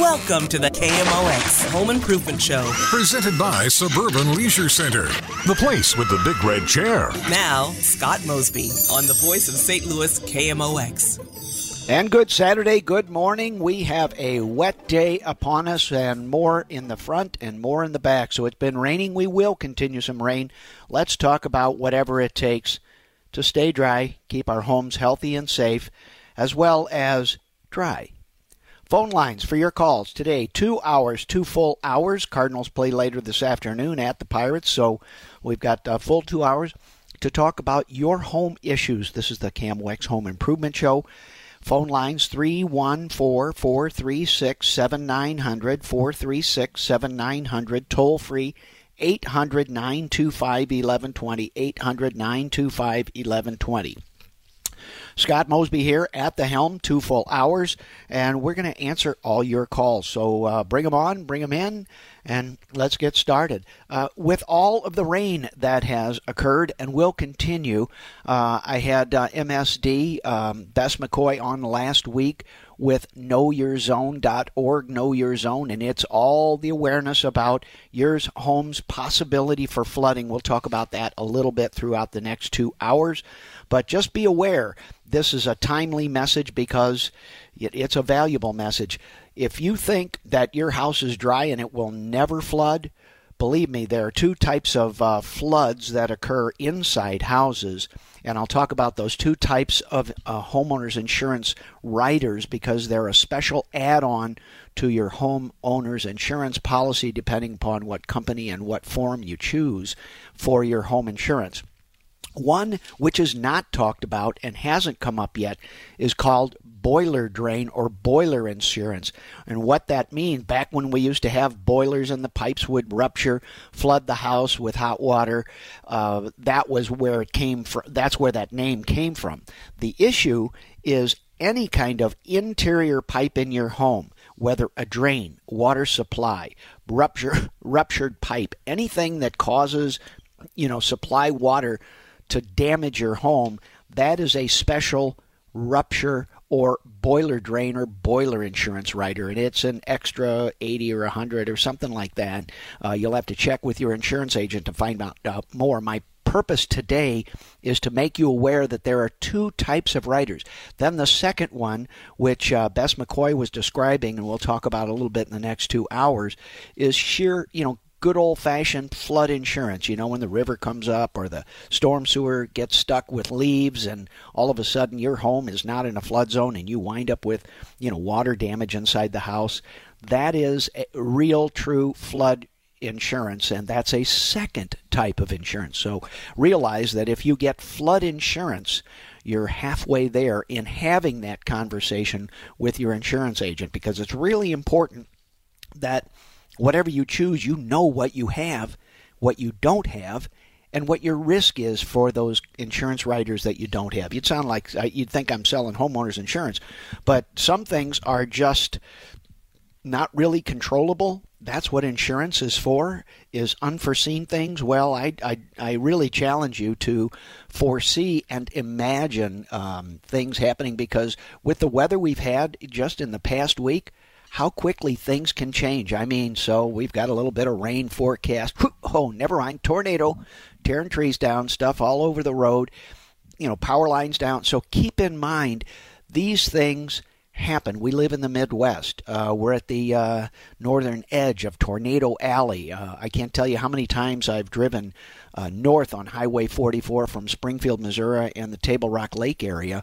Welcome to the KMOX Home Improvement Show. Presented by Suburban Leisure Center, the place with the big red chair. Now, Scott Mosby on the voice of St. Louis KMOX. And good Saturday, good morning. We have a wet day upon us and more in the front and more in the back. So it's been raining. We will continue some rain. Let's talk about whatever it takes to stay dry, keep our homes healthy and safe, as well as dry. Phone lines for your calls today, two hours, two full hours. Cardinals play later this afternoon at the Pirates, so we've got a full two hours to talk about your home issues. This is the KMOX Home Improvement Show. Phone lines 314 436 7900, 436 7900, toll free 800 925 1120, 800 925 1120. Scott Mosby here at the helm, two full hours, and we're going to answer all your calls. So uh, bring them on, bring them in, and let's get started. Uh, with all of the rain that has occurred and will continue, uh, I had uh, MSD um, Bess McCoy on last week with knowyourzone.org, Know Your Zone, and it's all the awareness about your home's possibility for flooding. We'll talk about that a little bit throughout the next two hours. But just be aware this is a timely message because it's a valuable message. If you think that your house is dry and it will never flood, believe me, there are two types of uh, floods that occur inside houses. And I'll talk about those two types of uh, homeowners insurance riders because they're a special add on to your homeowner's insurance policy depending upon what company and what form you choose for your home insurance. One which is not talked about and hasn't come up yet is called boiler drain or boiler insurance. And what that means, back when we used to have boilers and the pipes would rupture, flood the house with hot water, uh, that was where it came from. That's where that name came from. The issue is any kind of interior pipe in your home, whether a drain, water supply, rupture, ruptured pipe, anything that causes, you know, supply water to damage your home, that is a special rupture or boiler drain or boiler insurance rider, and it's an extra 80 or 100 or something like that. Uh, you'll have to check with your insurance agent to find out uh, more. My purpose today is to make you aware that there are two types of riders. Then the second one, which uh, Bess McCoy was describing, and we'll talk about a little bit in the next two hours, is sheer, you know, good old fashioned flood insurance. You know, when the river comes up or the storm sewer gets stuck with leaves and all of a sudden your home is not in a flood zone and you wind up with, you know, water damage inside the house. That is real, true flood insurance, and that's a second type of insurance. So realize that if you get flood insurance, you're halfway there in having that conversation with your insurance agent because it's really important that whatever you choose, you know what you have, what you don't have, and what your risk is for those insurance riders that you don't have. You'd sound like uh, you'd think I'm selling homeowners insurance, but some things are just not really controllable. That's what insurance is for, is unforeseen things. Well, I, I, I really challenge you to foresee and imagine um, things happening because with the weather we've had just in the past week, how quickly things can change. I mean, so we've got a little bit of rain forecast. Oh, never mind. Tornado, tearing trees down, stuff all over the road, you know, power lines down. So keep in mind these things happen. We live in the Midwest. Uh, we're at the uh, northern edge of Tornado Alley. Uh, I can't tell you how many times I've driven uh, north on Highway 44 from Springfield, Missouri, and the Table Rock Lake area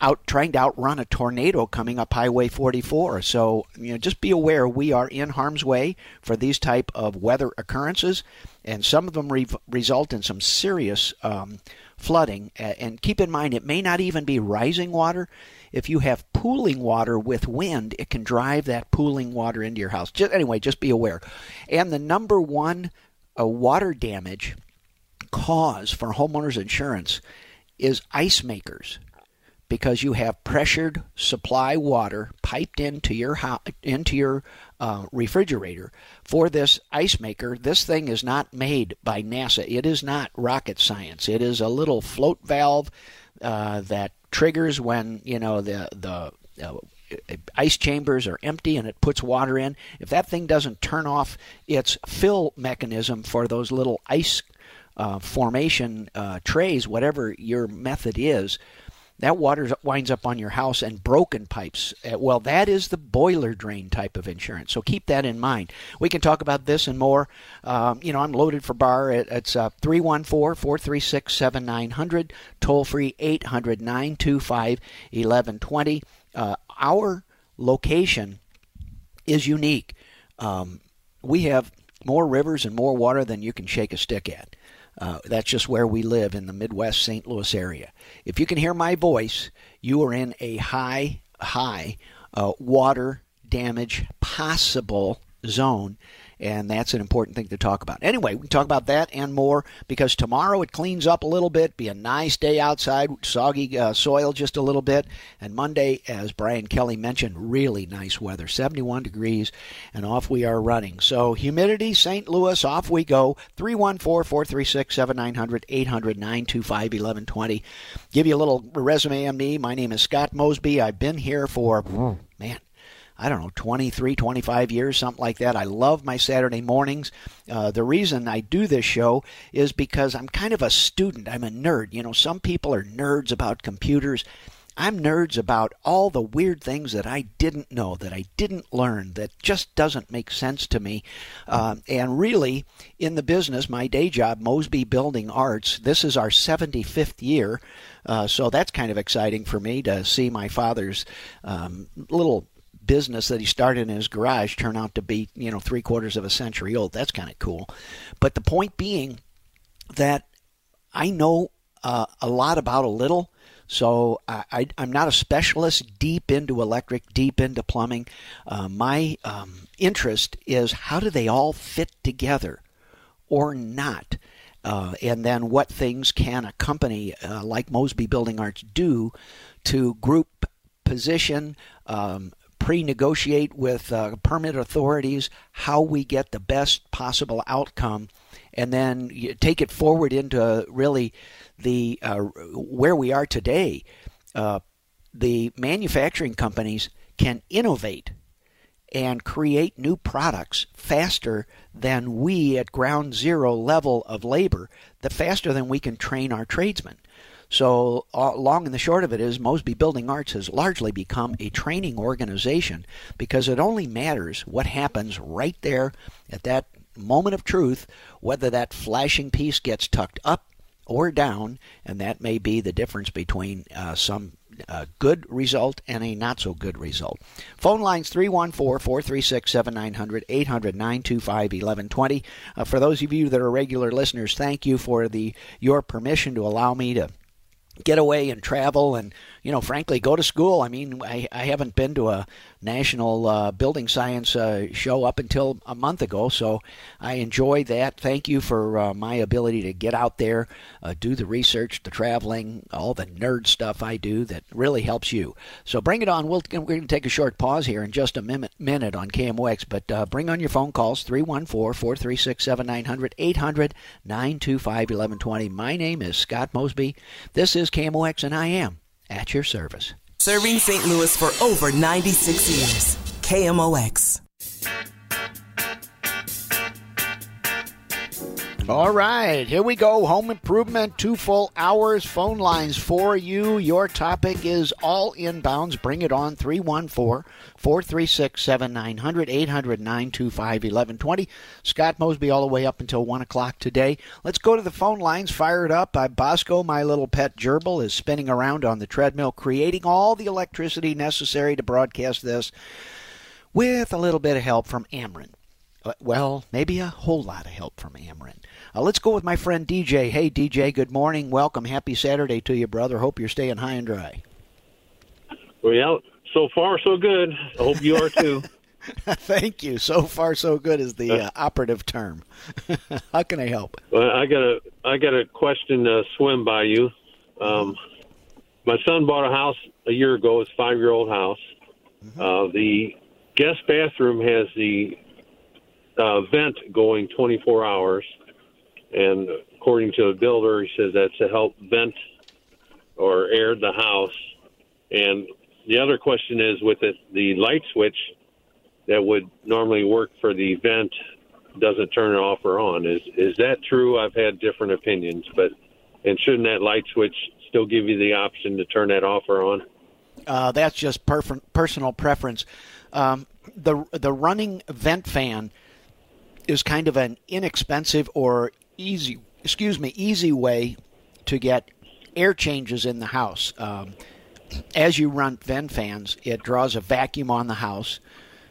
out trying to outrun a tornado coming up Highway 44. So you know, just be aware we are in harm's way for these type of weather occurrences, and some of them re- result in some serious um, flooding. And keep in mind, it may not even be rising water. If you have pooling water with wind, it can drive that pooling water into your house. Just, anyway, just be aware. And the number one uh, water damage cause for homeowners insurance is ice makers because you have pressured supply water piped into your into your uh, refrigerator for this ice maker. This thing is not made by NASA. It is not rocket science. It is a little float valve uh, that triggers when you know the the uh, ice chambers are empty and it puts water in. If that thing doesn't turn off its fill mechanism for those little ice uh, formation uh, trays, whatever your method is, that water winds up on your house and broken pipes. Uh, well, that is the boiler drain type of insurance. So keep that in mind. We can talk about this and more. Um, you know, I'm loaded for bar. It's uh, 314 436 7900, toll free 800 925 1120. Uh, our location is unique. Um, we have more rivers and more water than you can shake a stick at. Uh, that's just where we live in the Midwest St. Louis area. If you can hear my voice, you are in a high, high uh, water damage possible zone and that's an important thing to talk about. Anyway, we can talk about that and more because tomorrow it cleans up a little bit, be a nice day outside, soggy uh, soil just a little bit, and Monday, as Brian Kelly mentioned, really nice weather, 71 degrees, and off we are running. So humidity, St. Louis, off we go. 314-436-7900, 800-925-1120. Give you a little resume on me. My name is Scott Mosby. I've been here for, man, I don't know, 23, 25 years, something like that. I love my Saturday mornings. Uh, the reason I do this show is because I'm kind of a student. I'm a nerd. You know, some people are nerds about computers. I'm nerds about all the weird things that I didn't know, that I didn't learn, that just doesn't make sense to me. Uh, and really, in the business, my day job, Mosby Building Arts, this is our 75th year. Uh, so that's kind of exciting for me to see my father's um, little business that he started in his garage turn out to be, you know, three quarters of a century old. That's kind of cool. But the point being that I know uh, a lot about a little. So I, am not a specialist deep into electric, deep into plumbing. Uh, my um, interest is how do they all fit together or not? Uh, and then what things can a company uh, like Mosby Building Arts do to group position, um, pre negotiate with uh, permit authorities how we get the best possible outcome and then take it forward into really the uh, where we are today. Uh, the manufacturing companies can innovate and create new products faster than we at ground zero level of labor, the faster than we can train our tradesmen. So, uh, long and the short of it is, Mosby Building Arts has largely become a training organization because it only matters what happens right there at that moment of truth, whether that flashing piece gets tucked up or down, and that may be the difference between uh, some uh, good result and a not so good result. Phone lines 314 436 7900 800 925 1120. Uh, for those of you that are regular listeners, thank you for the your permission to allow me to get away and travel and you know frankly go to school. I mean i, I haven't been to a national uh, building science uh, show up until a month ago. So i enjoy that. Thank you for uh, my ability to get out there uh, do the research the traveling all the nerd stuff i do that really helps you. So bring it on. We'll, we're going to take a short pause here in just a minute, minute on kmox but uh, bring on your phone calls 314-436-7900 800 925 1120 my name is scott mosby. This is KMOX, and I am at your service. Serving St. Louis for over 96 years. KMOX. All right, here we go. Home improvement, two full hours, phone lines for you. Your topic is all inbounds. Bring it on 314 436 7900 800 925 1120. Scott Mosby all the way up until 1 o'clock today. Let's go to the phone lines. Fire it up. Uh, Bosco, my little pet gerbil, is spinning around on the treadmill, creating all the electricity necessary to broadcast this with a little bit of help from Ameren. Uh, well, maybe a whole lot of help from Ameren. Uh, let's go with my friend DJ. Hey, DJ, good morning. Welcome. Happy Saturday to you, brother. Hope you're staying high and dry. Well, so far, so good. I hope you are too. Thank you. So far, so good is the uh, uh operative term. How can I help? Well, I got a I got a question to swim by you. Um, my son bought a house a year ago. His five year old house. Mm-hmm. Uh, the guest bathroom has the uh, vent going 24 hours, and according to the builder, he says that's to help vent or air the house. And the other question is with it, the light switch that would normally work for the vent doesn't turn it off or on. Is is that true? I've had different opinions, but and shouldn't that light switch still give you the option to turn that off or on? Uh, that's just per- personal preference. Um, the the running vent fan is kind of an inexpensive or easy, excuse me, easy way to get air changes in the house. Um, as you run vent fans, it draws a vacuum on the house,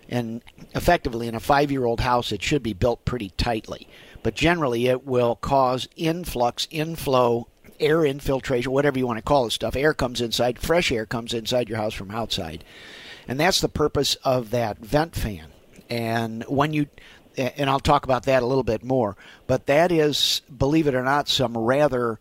and effectively, in a five-year-old house, it should be built pretty tightly. But generally, it will cause influx, inflow, air infiltration, whatever you want to call it stuff. Air comes inside, fresh air comes inside your house from outside. And that's the purpose of that vent fan. And when you and I'll talk about that a little bit more, but that is, believe it or not, some rather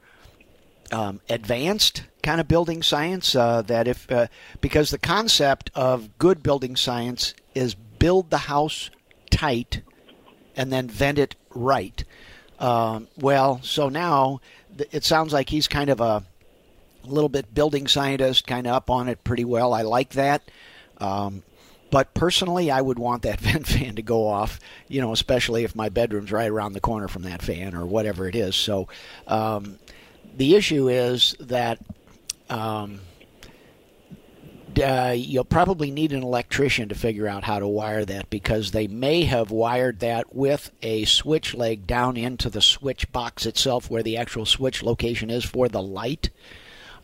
um, advanced kind of building science. Uh, that if uh, because the concept of good building science is build the house tight and then vent it right. Um, well, so now it sounds like he's kind of a, little bit building scientist, kind of up on it pretty well. I like that. Um, but personally, I would want that vent fan to go off, you know, especially if my bedroom's right around the corner from that fan or whatever it is. So um, the issue is that um, uh, you'll probably need an electrician to figure out how to wire that because they may have wired that with a switch leg down into the switch box itself where the actual switch location is for the light.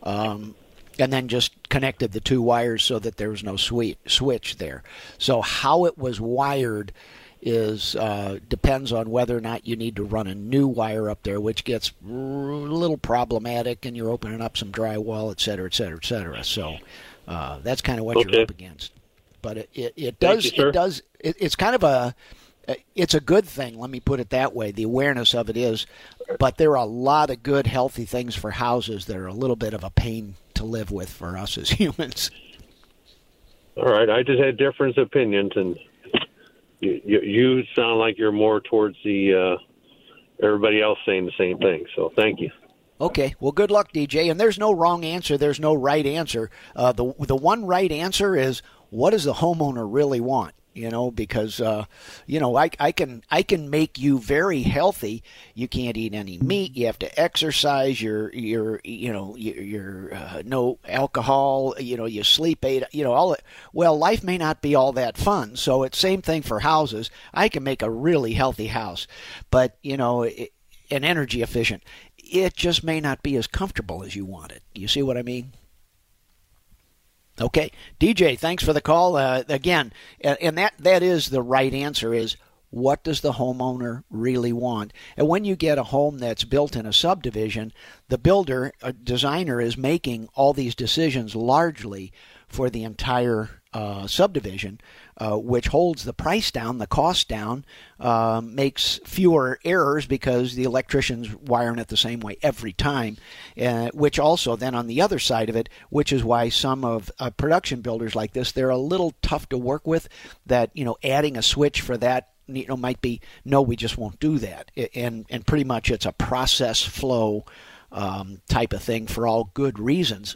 Um, and then just connected the two wires so that there was no switch there. So how it was wired is uh, depends on whether or not you need to run a new wire up there, which gets a little problematic, and you're opening up some drywall, et cetera, et cetera, et cetera. So uh, that's kind of what okay. you're up against. But it it, it does you, it does it, it's kind of a it's a good thing. Let me put it that way. The awareness of it is, but there are a lot of good, healthy things for houses that are a little bit of a pain to live with for us as humans. All right, I just had different opinions, and you, you, you sound like you're more towards the uh, everybody else saying the same thing. So thank you. Okay, well, good luck, DJ. And there's no wrong answer. There's no right answer. Uh, the the one right answer is what does the homeowner really want? You know because uh, you know I, I can I can make you very healthy. You can't eat any meat. You have to exercise you're you're you know you're, uh, no alcohol. You know you sleep eight you know all well life may not be all that fun. So it's same thing for houses. I can make a really healthy house but you know it, and energy efficient it just may not be as comfortable as you want it. You see what I mean Okay, DJ, thanks for the call. Uh, again, and that that is the right answer. Is what does the homeowner really want? And when you get a home that's built in a subdivision, the builder, a designer, is making all these decisions largely for the entire uh, subdivision, uh, which holds the price down, the cost down, uh, makes fewer errors because the electrician's wiring it the same way every time. Uh, which also then on the other side of it, which is why some of uh, production builders like this, they're a little tough to work with. That you know, adding a switch for that you know might be no, we just won't do that, and and pretty much it's a process flow. Um, type of thing for all good reasons.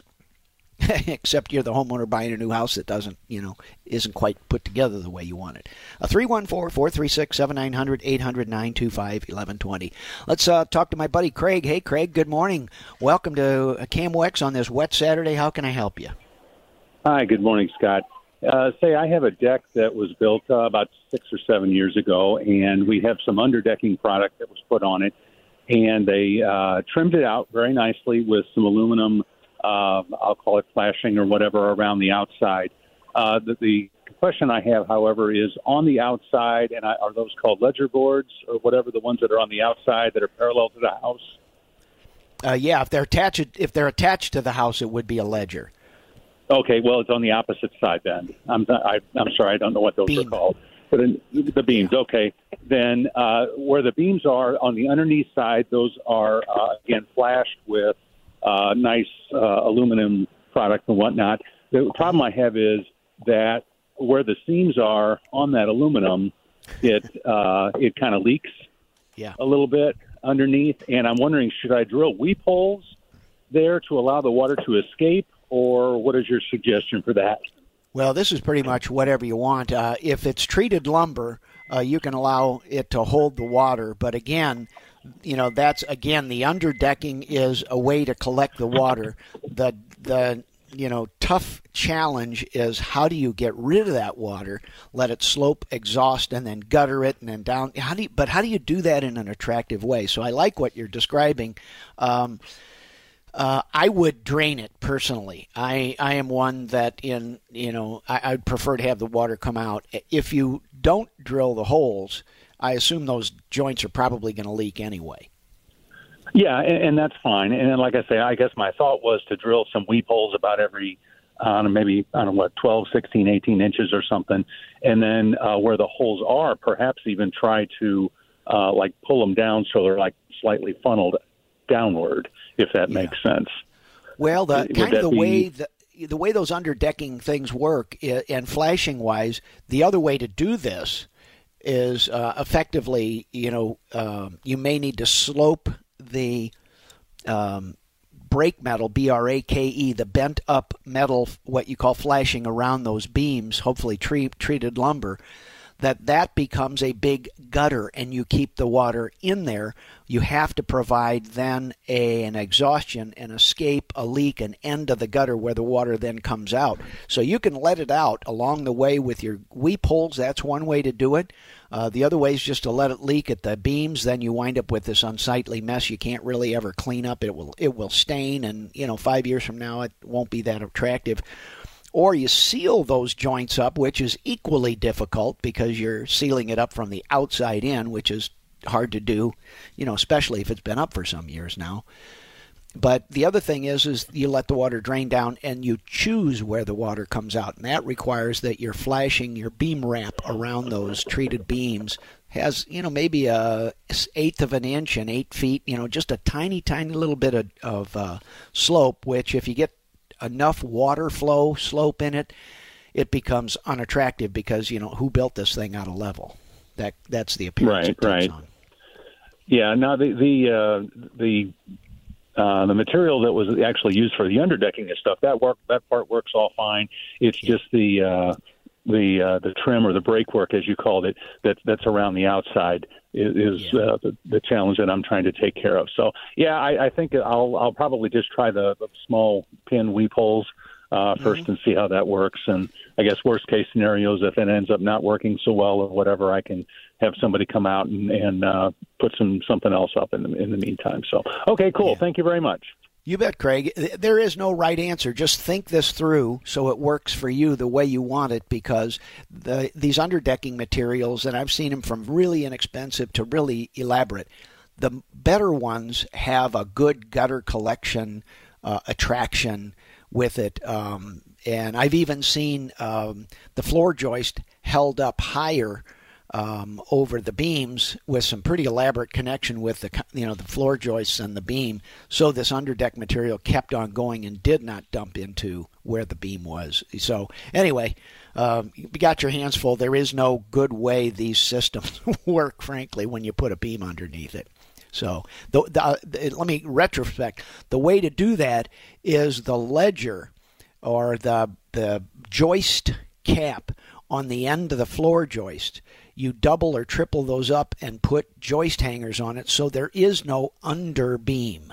except you're the homeowner buying a new house that doesn't, you know, isn't quite put together the way you want it. A 314-436-7900 800 Let's uh, talk to my buddy Craig. Hey, Craig, good morning. Welcome to KMOX on this wet Saturday. How can I help you? Hi, good morning, Scott. Uh, say I have a deck that was built uh, about six or seven years ago, and we have some underdecking product that was put on it, and they uh, trimmed it out very nicely with some aluminum – uh, I'll call it flashing or whatever around the outside. Uh, the, the question I have, however, is on the outside, and I, are those called ledger boards or whatever the ones that are on the outside that are parallel to the house? Uh, yeah, if they're attached, if they're attached to the house, it would be a ledger. Okay, well, it's on the opposite side then. I'm I, am sorry, I don't know what those Beam. are called, but in, the beams. Okay, then uh, where the beams are on the underneath side, those are uh, again flashed with uh, nice uh, aluminum product and whatnot. The problem I have is that where the seams are on that aluminum, it uh, it kind of leaks yeah. a little bit underneath, and I'm wondering should I drill weep holes there to allow the water to escape, or what is your suggestion for that? Well, this is pretty much whatever you want. Uh, if it's treated lumber, uh, you can allow it to hold the water. But again, you know that's again the underdecking is a way to collect the water. The the you know tough challenge is how do you get rid of that water, let it slope, exhaust, and then gutter it, and then down. How do you, but how do you do that in an attractive way? So I like what you're describing. Um, uh, I would drain it personally. I, I am one that in you know I, I'd prefer to have the water come out. If you don't drill the holes, I assume those joints are probably going to leak anyway. Yeah, and, and that's fine. And then, like I say, I guess my thought was to drill some weep holes about every, uh, maybe, I don't know, what, 12, 16, 18 inches or something. And then uh, where the holes are, perhaps even try to uh, like pull them down so they're like slightly funneled downward, if that yeah. makes sense. Well, the Would kind of the be... way the, the way those underdecking things work, and flashing wise, the other way to do this is uh, effectively, you know, uh, you may need to slope the um, brake metal, B R A K E, the bent up metal, what you call flashing around those beams, hopefully treated lumber, that that becomes a big gutter and you keep the water in there you have to provide then a, an exhaustion an escape a leak an end of the gutter where the water then comes out. So you can let it out along the way with your weep holes. That's one way to do it. Uh, the other way is just to let it leak at the beams. Then you wind up with this unsightly mess. You can't really ever clean up. It will it will stain and you know five years from now it won't be that attractive or you seal those joints up, which is equally difficult because you're sealing it up from the outside in, which is hard to do, you know, especially if it's been up for some years now. But the other thing is, is you let the water drain down and you choose where the water comes out, and that requires that you're flashing your beam wrap around those treated beams has you know maybe a eighth of an inch and eight feet, you know, just a tiny, tiny little bit of, of uh, slope. Which if you get enough water flow slope in it, it becomes unattractive because you know who built this thing out of level. That that's the appearance. Right, right. On. Yeah. Now the the uh, the uh, the material that was actually used for the underdecking and stuff that work that part works all fine. It's yeah. just the uh, the uh, the trim or the brake work, as you called it, that that's around the outside is, is yeah. uh, the, the challenge that I'm trying to take care of. So yeah, I, I think I'll I'll probably just try the, the small pin weep holes uh, 1st mm-hmm. and see how that works. And I guess worst case scenarios, if it ends up not working so well or whatever, I can have somebody come out and, and uh, put some something else up in the in the meantime. So okay, cool. Yeah. Thank you very much. You bet, Craig. There is no right answer. Just think this through so it works for you the way you want it because the, these underdecking materials, and I've seen them from really inexpensive to really elaborate, the better ones have a good gutter collection uh, attraction with it. Um, and I've even seen um, the floor joist held up higher um, over the beams with some pretty elaborate connection with the you know the floor joists and the beam. So this underdeck material kept on going and did not dump into where the beam was. So anyway, um, you got your hands full. There is no good way these systems work, frankly, when you put a beam underneath it. So the, uh, the, let me retrospect. The way to do that is the ledger or the the joist cap on the end of the floor joist you double or triple those up and put joist hangers on it so there is no under beam.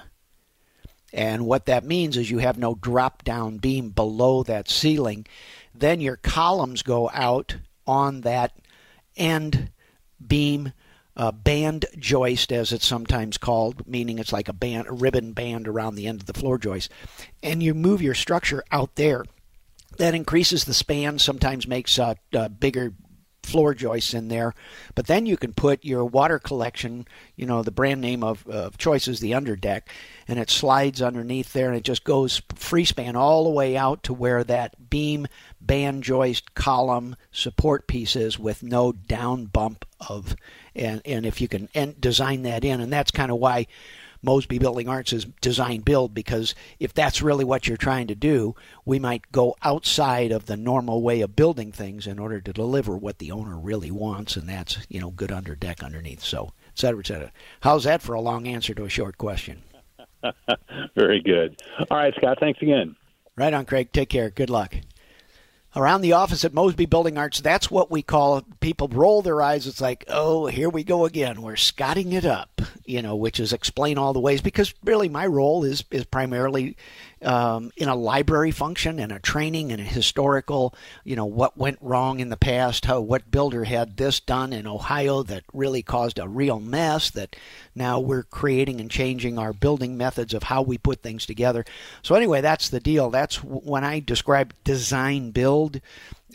And what that means is you have no drop down beam below that ceiling. Then your columns go out on that end beam uh, band joist, as it's sometimes called, meaning it's like a band, a ribbon band around the end of the floor joist, and you move your structure out there. That increases the span, sometimes makes uh, uh, bigger floor joists in there. But then you can put your water collection, you know, the brand name of, of choice is the underdeck, and it slides underneath there and it just goes free span all the way out to where that beam, band joist, column support piece is with no down bump of and and if you can and design that in and that's kind of why Mosby Building Arts is design build because if that's really what you're trying to do, we might go outside of the normal way of building things in order to deliver what the owner really wants, and that's you know good under deck underneath. So, et cetera, et cetera. How's that for a long answer to a short question? Very good. All right, Scott. Thanks again. Right on, Craig. Take care. Good luck around the office at Mosby Building Arts, that's what we call people roll their eyes. It's like, oh, here we go again. We're scotting it up, you know, which is explain all the ways because really my role is is primarily um, in a library function and a training and a historical, you know, what went wrong in the past, how what builder had this done in Ohio that really caused a real mess that now we're creating and changing our building methods of how we put things together. So anyway, that's the deal. That's when I describe design build,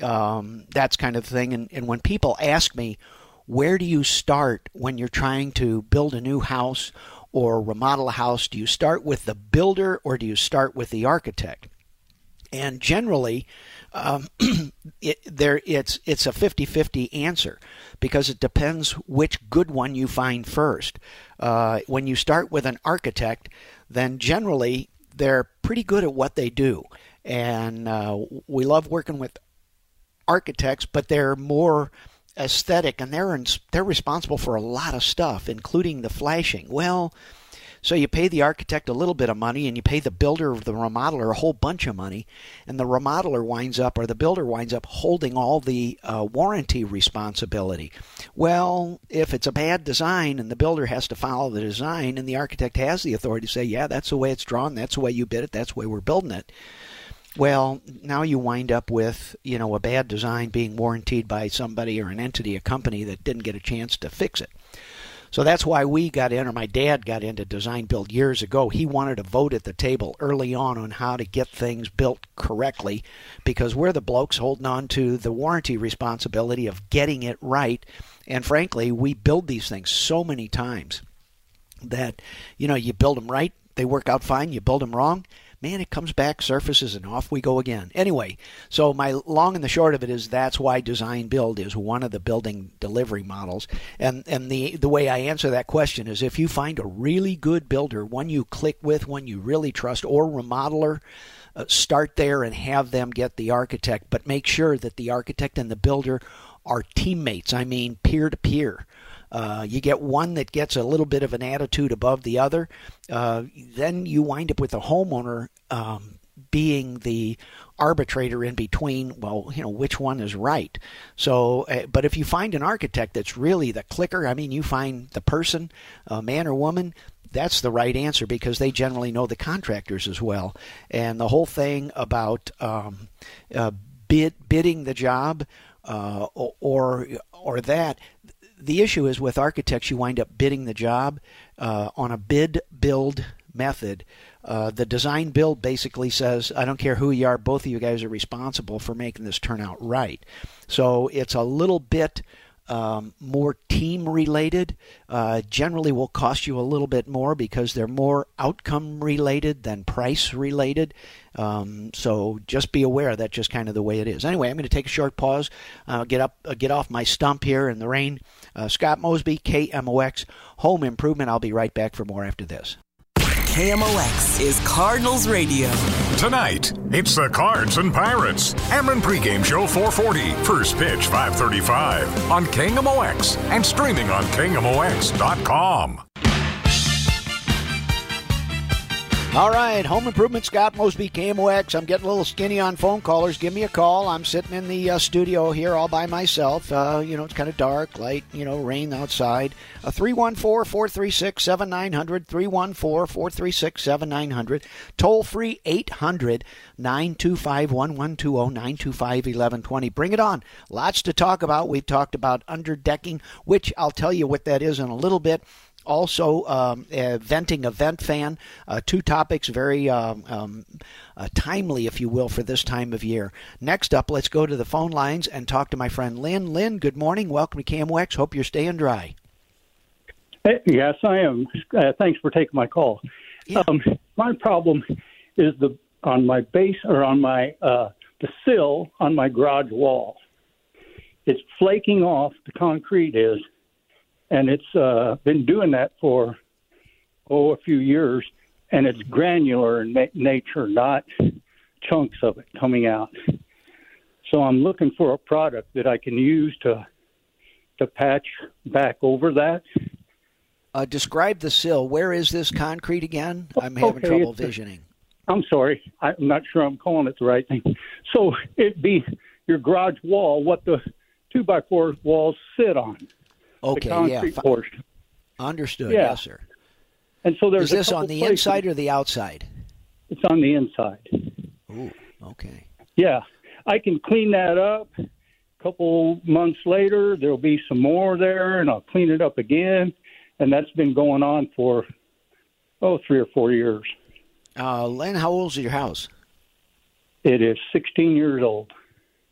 um, that's kind of thing. And, and when people ask me, where do you start when you're trying to build a new house or remodel a house? Do you start with the builder or do you start with the architect? And generally, um, it, there it's it's a 50-50 answer because it depends which good one you find first. Uh, when you start with an architect, then generally they're pretty good at what they do, and uh, we love working with architects, but they're more aesthetic, and they're in, they're responsible for a lot of stuff, including the flashing. Well, so you pay the architect a little bit of money, and you pay the builder or the remodeler a whole bunch of money, and the remodeler winds up or the builder winds up holding all the uh, warranty responsibility. Well, if it's a bad design and the builder has to follow the design, and the architect has the authority to say, "Yeah, that's the way it's drawn, that's the way you bid it, that's the way we're building it." Well, now you wind up with, you know, a bad design being warranted by somebody or an entity, a company that didn't get a chance to fix it. So that's why we got in, or my dad got into design build years ago. He wanted to vote at the table early on on how to get things built correctly because we're the blokes holding on to the warranty responsibility of getting it right. And frankly, we build these things so many times that, you know, you build them right, they work out fine, you build them wrong, man, it comes back, surfaces, and off we go again. Anyway, so my long and the short of it is that's why design build is one of the building delivery models. And and the the way I answer that question is if you find a really good builder, one you click with, one you really trust, or remodeler. Uh, start there and have them get the architect, but make sure that the architect and the builder are teammates. I mean, peer to peer. Uh, you get one that gets a little bit of an attitude above the other, uh, then you wind up with a homeowner um, being the arbitrator in between well you know which one is right. So uh, but if you find an architect that's really the clicker i mean you find the person uh, man or woman that's the right answer because they generally know the contractors as well. And the whole thing about um, uh, bid bidding the job uh, or or that the issue is with architects, you wind up bidding the job uh, on a bid build method. Uh, the design build basically says, I don't care who you are, both of you guys are responsible for making this turn out right. So it's a little bit um, more team related. Uh, generally, will cost you a little bit more because they're more outcome related than price related. Um, so just be aware that's just kind of the way it is. Anyway, I'm going to take a short pause, uh, get up, uh, get off my stump here in the rain. Uh, Scott Mosby, KMOX Home Improvement. I'll be right back for more after this. KMOX is Cardinals Radio. Tonight, it's the Cards and Pirates. Ameren pregame show 440, first pitch 535 on KMOX and streaming on KMOX.com. All right, home improvement, Scott Mosby, KMOX. I'm getting a little skinny on phone callers. Give me a call. I'm sitting in the uh, studio here all by myself. Uh, you know, it's kind of dark, light, you know, rain outside. Uh, 314 436 7900. 314 436 7900. Toll free 800 925 1120 925 1120. Bring it on. Lots to talk about. We've talked about underdecking, which I'll tell you what that is in a little bit also um, a venting a vent fan. Uh, two topics very um, um, uh, timely, if you will, for this time of year. Next up, let's go to the phone lines and talk to my friend Lynn. Lynn, good morning. Welcome to KMOX. Hope you're staying dry. Yes, I am. Uh, thanks for taking my call. Yeah. Um, my problem is the on my base or on my uh, the sill on my garage wall. It's flaking off. The concrete is, and it's uh, been doing that for oh a few years, and it's granular in ma- nature, not chunks of it coming out. So I'm looking for a product that I can use to to patch back over that. Uh, describe the sill. Where is this concrete again? I'm having okay, trouble visioning. I'm sorry, I'm not sure I'm calling it the right thing. So it'd be your garage wall, what the two by four walls sit on. Okay, the concrete yeah. portion. Understood. Yeah. Yes, sir. And so there's Is this on the places- inside or the outside? It's on the inside. Ooh, okay. Yeah, I can clean that up. A couple months later, there'll be some more there, and I'll clean it up again. And that's been going on for oh three or four years. Uh, Len, how old is your house? It is 16 years old,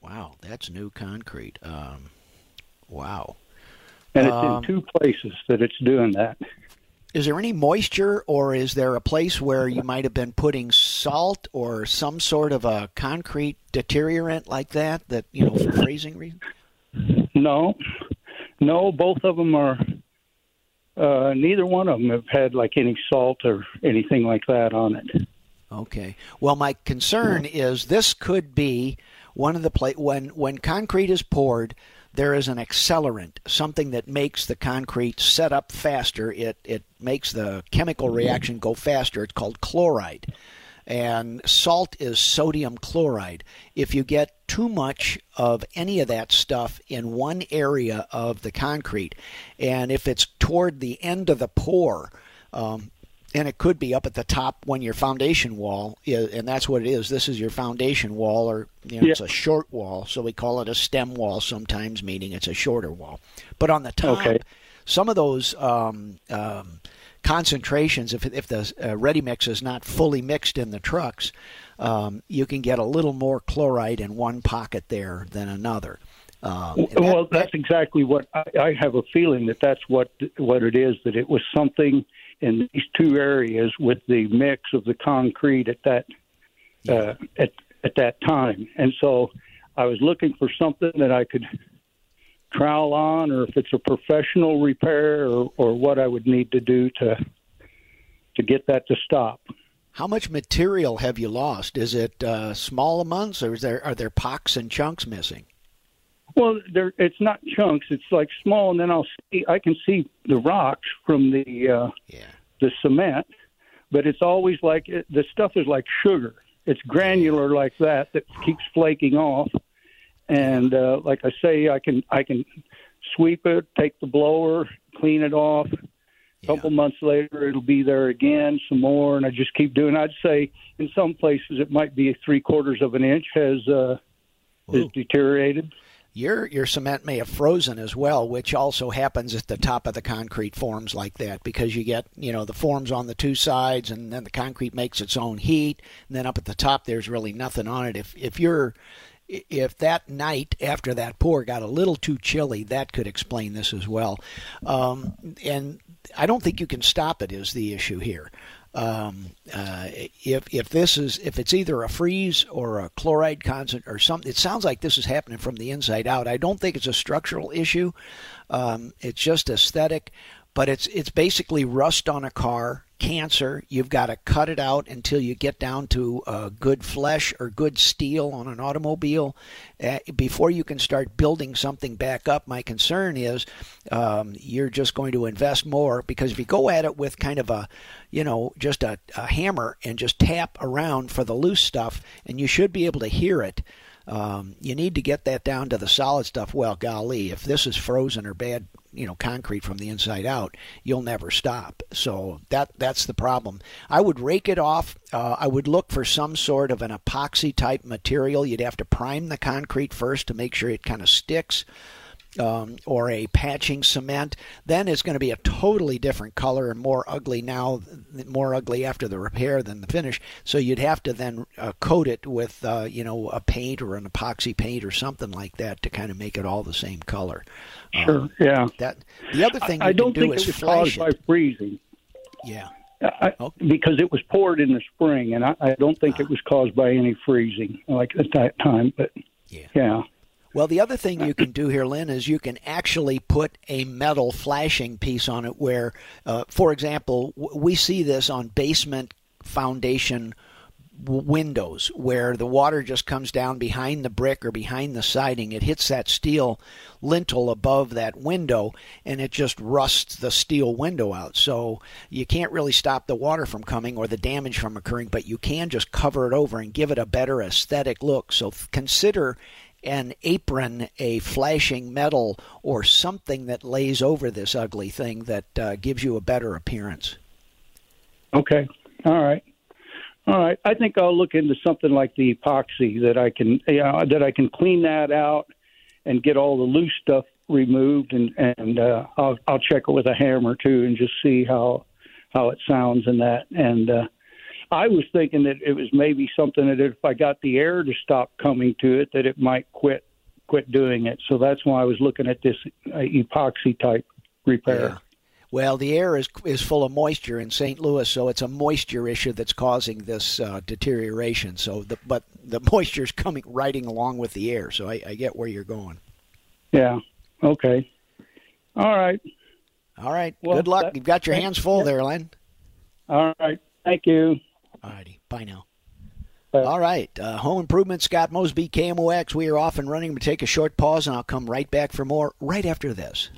Wow, that's new concrete. Um, wow. And it's Um, in two places that it's doing that. Is there any moisture, or is there a place where you might have been putting salt or some sort of a concrete deteriorant like that? That you know, for freezing reasons. No, no, both of them are. Uh, neither one of them have had like any salt or anything like that on it. Okay. Well, my concern is this could be one of the pla- when when concrete is poured, there is an accelerant, something that makes the concrete set up faster. It it makes the chemical reaction go faster. It's called chloride. And salt is sodium chloride. If you get too much of any of that stuff in one area of the concrete, and if it's toward the end of the pour, um, and it could be up at the top when your foundation wall is, and that's what it is this is your foundation wall or you know Yeah. it's a short wall so we call it a stem wall sometimes meaning it's a shorter wall but on the top Okay. some of those um, um, concentrations if, if the uh, ready mix is not fully mixed in the trucks um, you can get a little more chloride in one pocket there than another um, that- well, that's exactly what I, I have a feeling that that's what what it is. That it was something in these two areas with the mix of the concrete at that uh, at at that time, and so I was looking for something that I could trowel on, or if it's a professional repair, or or what I would need to do to to get that to stop. How much material have you lost? Is it uh, small amounts, or is there are there pocks and chunks missing? Well, there it's not chunks. It's like small, and then I'll see. I can see the rocks from the uh, Yeah. the cement, but it's always like it, the stuff is like sugar. It's granular like that that keeps flaking off. And uh, like I say, I can I can sweep it, take the blower, clean it off. A couple months later, it'll be there again, some more, and I just keep doing. I'd say in some places it might be three quarters of an inch has uh, is deteriorated. Your your cement may have frozen as well, which also happens at the top of the concrete forms like that because you get you know the forms on the two sides, and then the concrete makes its own heat, and then up at the top there's really nothing on it. If if you're if that night after that pour got a little too chilly, that could explain this as well. Um, and I don't think you can stop it. Is the issue here? Um, uh, if if this is if it's either a freeze or a chloride concent or something, it sounds like this is happening from the inside out. I don't think it's a structural issue. Um, it's just aesthetic, but it's it's basically rust on a car, cancer. You've got to cut it out until you get down to uh, good flesh or good steel on an automobile uh, before you can start building something back up. My concern is um, you're just going to invest more because if you go at it with kind of a, you know, just a, a hammer and just tap around for the loose stuff, and you should be able to hear it. Um, you need to get that down to the solid stuff. Well, golly, if this is frozen or bad, you know, concrete from the inside out, you'll never stop. So that that's the problem. I would rake it off. Uh, I would look for some sort of an epoxy type material. You'd have to prime the concrete first to make sure it kind of sticks. Um, or a patching cement, then it's going to be a totally different color and more ugly now, more ugly after the repair than the finish. So you'd have to then uh, coat it with, uh, you know, a paint or an epoxy paint or something like that to kind of make it all the same color. Sure. Yeah. That the other thing you I don't can do think is it was caused by freezing. Yeah. I, Okay. because it was poured in the spring, and I, I don't think it was caused by any freezing like at that time. But Yeah. yeah, Well, the other thing you can do here, Lynn, is you can actually put a metal flashing piece on it where, uh, for example, we see this on basement foundation windows where the water just comes down behind the brick or behind the siding. It hits that steel lintel above that window and it just rusts the steel window out. So you can't really stop the water from coming or the damage from occurring, but you can just cover it over and give it a better aesthetic look. So consider an apron, a flashing metal, or something that lays over this ugly thing that uh, gives you a better appearance. Okay. All right. All right. I think I'll look into something like the epoxy that I can you know, that I can clean that out and get all the loose stuff removed and and uh, I'll I'll check it with a hammer too and just see how how it sounds and that and uh I was thinking that it was maybe something that if I got the air to stop coming to it that it might quit quit doing it. So that's why I was looking at this uh, epoxy type repair. Yeah. Well, the air is is full of moisture in St. Louis, so it's a moisture issue that's causing this uh, deterioration. So, the, but the moisture is coming riding along with the air. So I, I get where you're going. Yeah. Okay. All right. All right. Well, Good luck. That, You've got your hands full yeah. there, Len. All right. Thank you. All righty. Bye now. Bye. All right. Uh, home improvement, Scott Mosby, KMOX. We are off and running. We take a short pause, and I'll come right back for more right after this.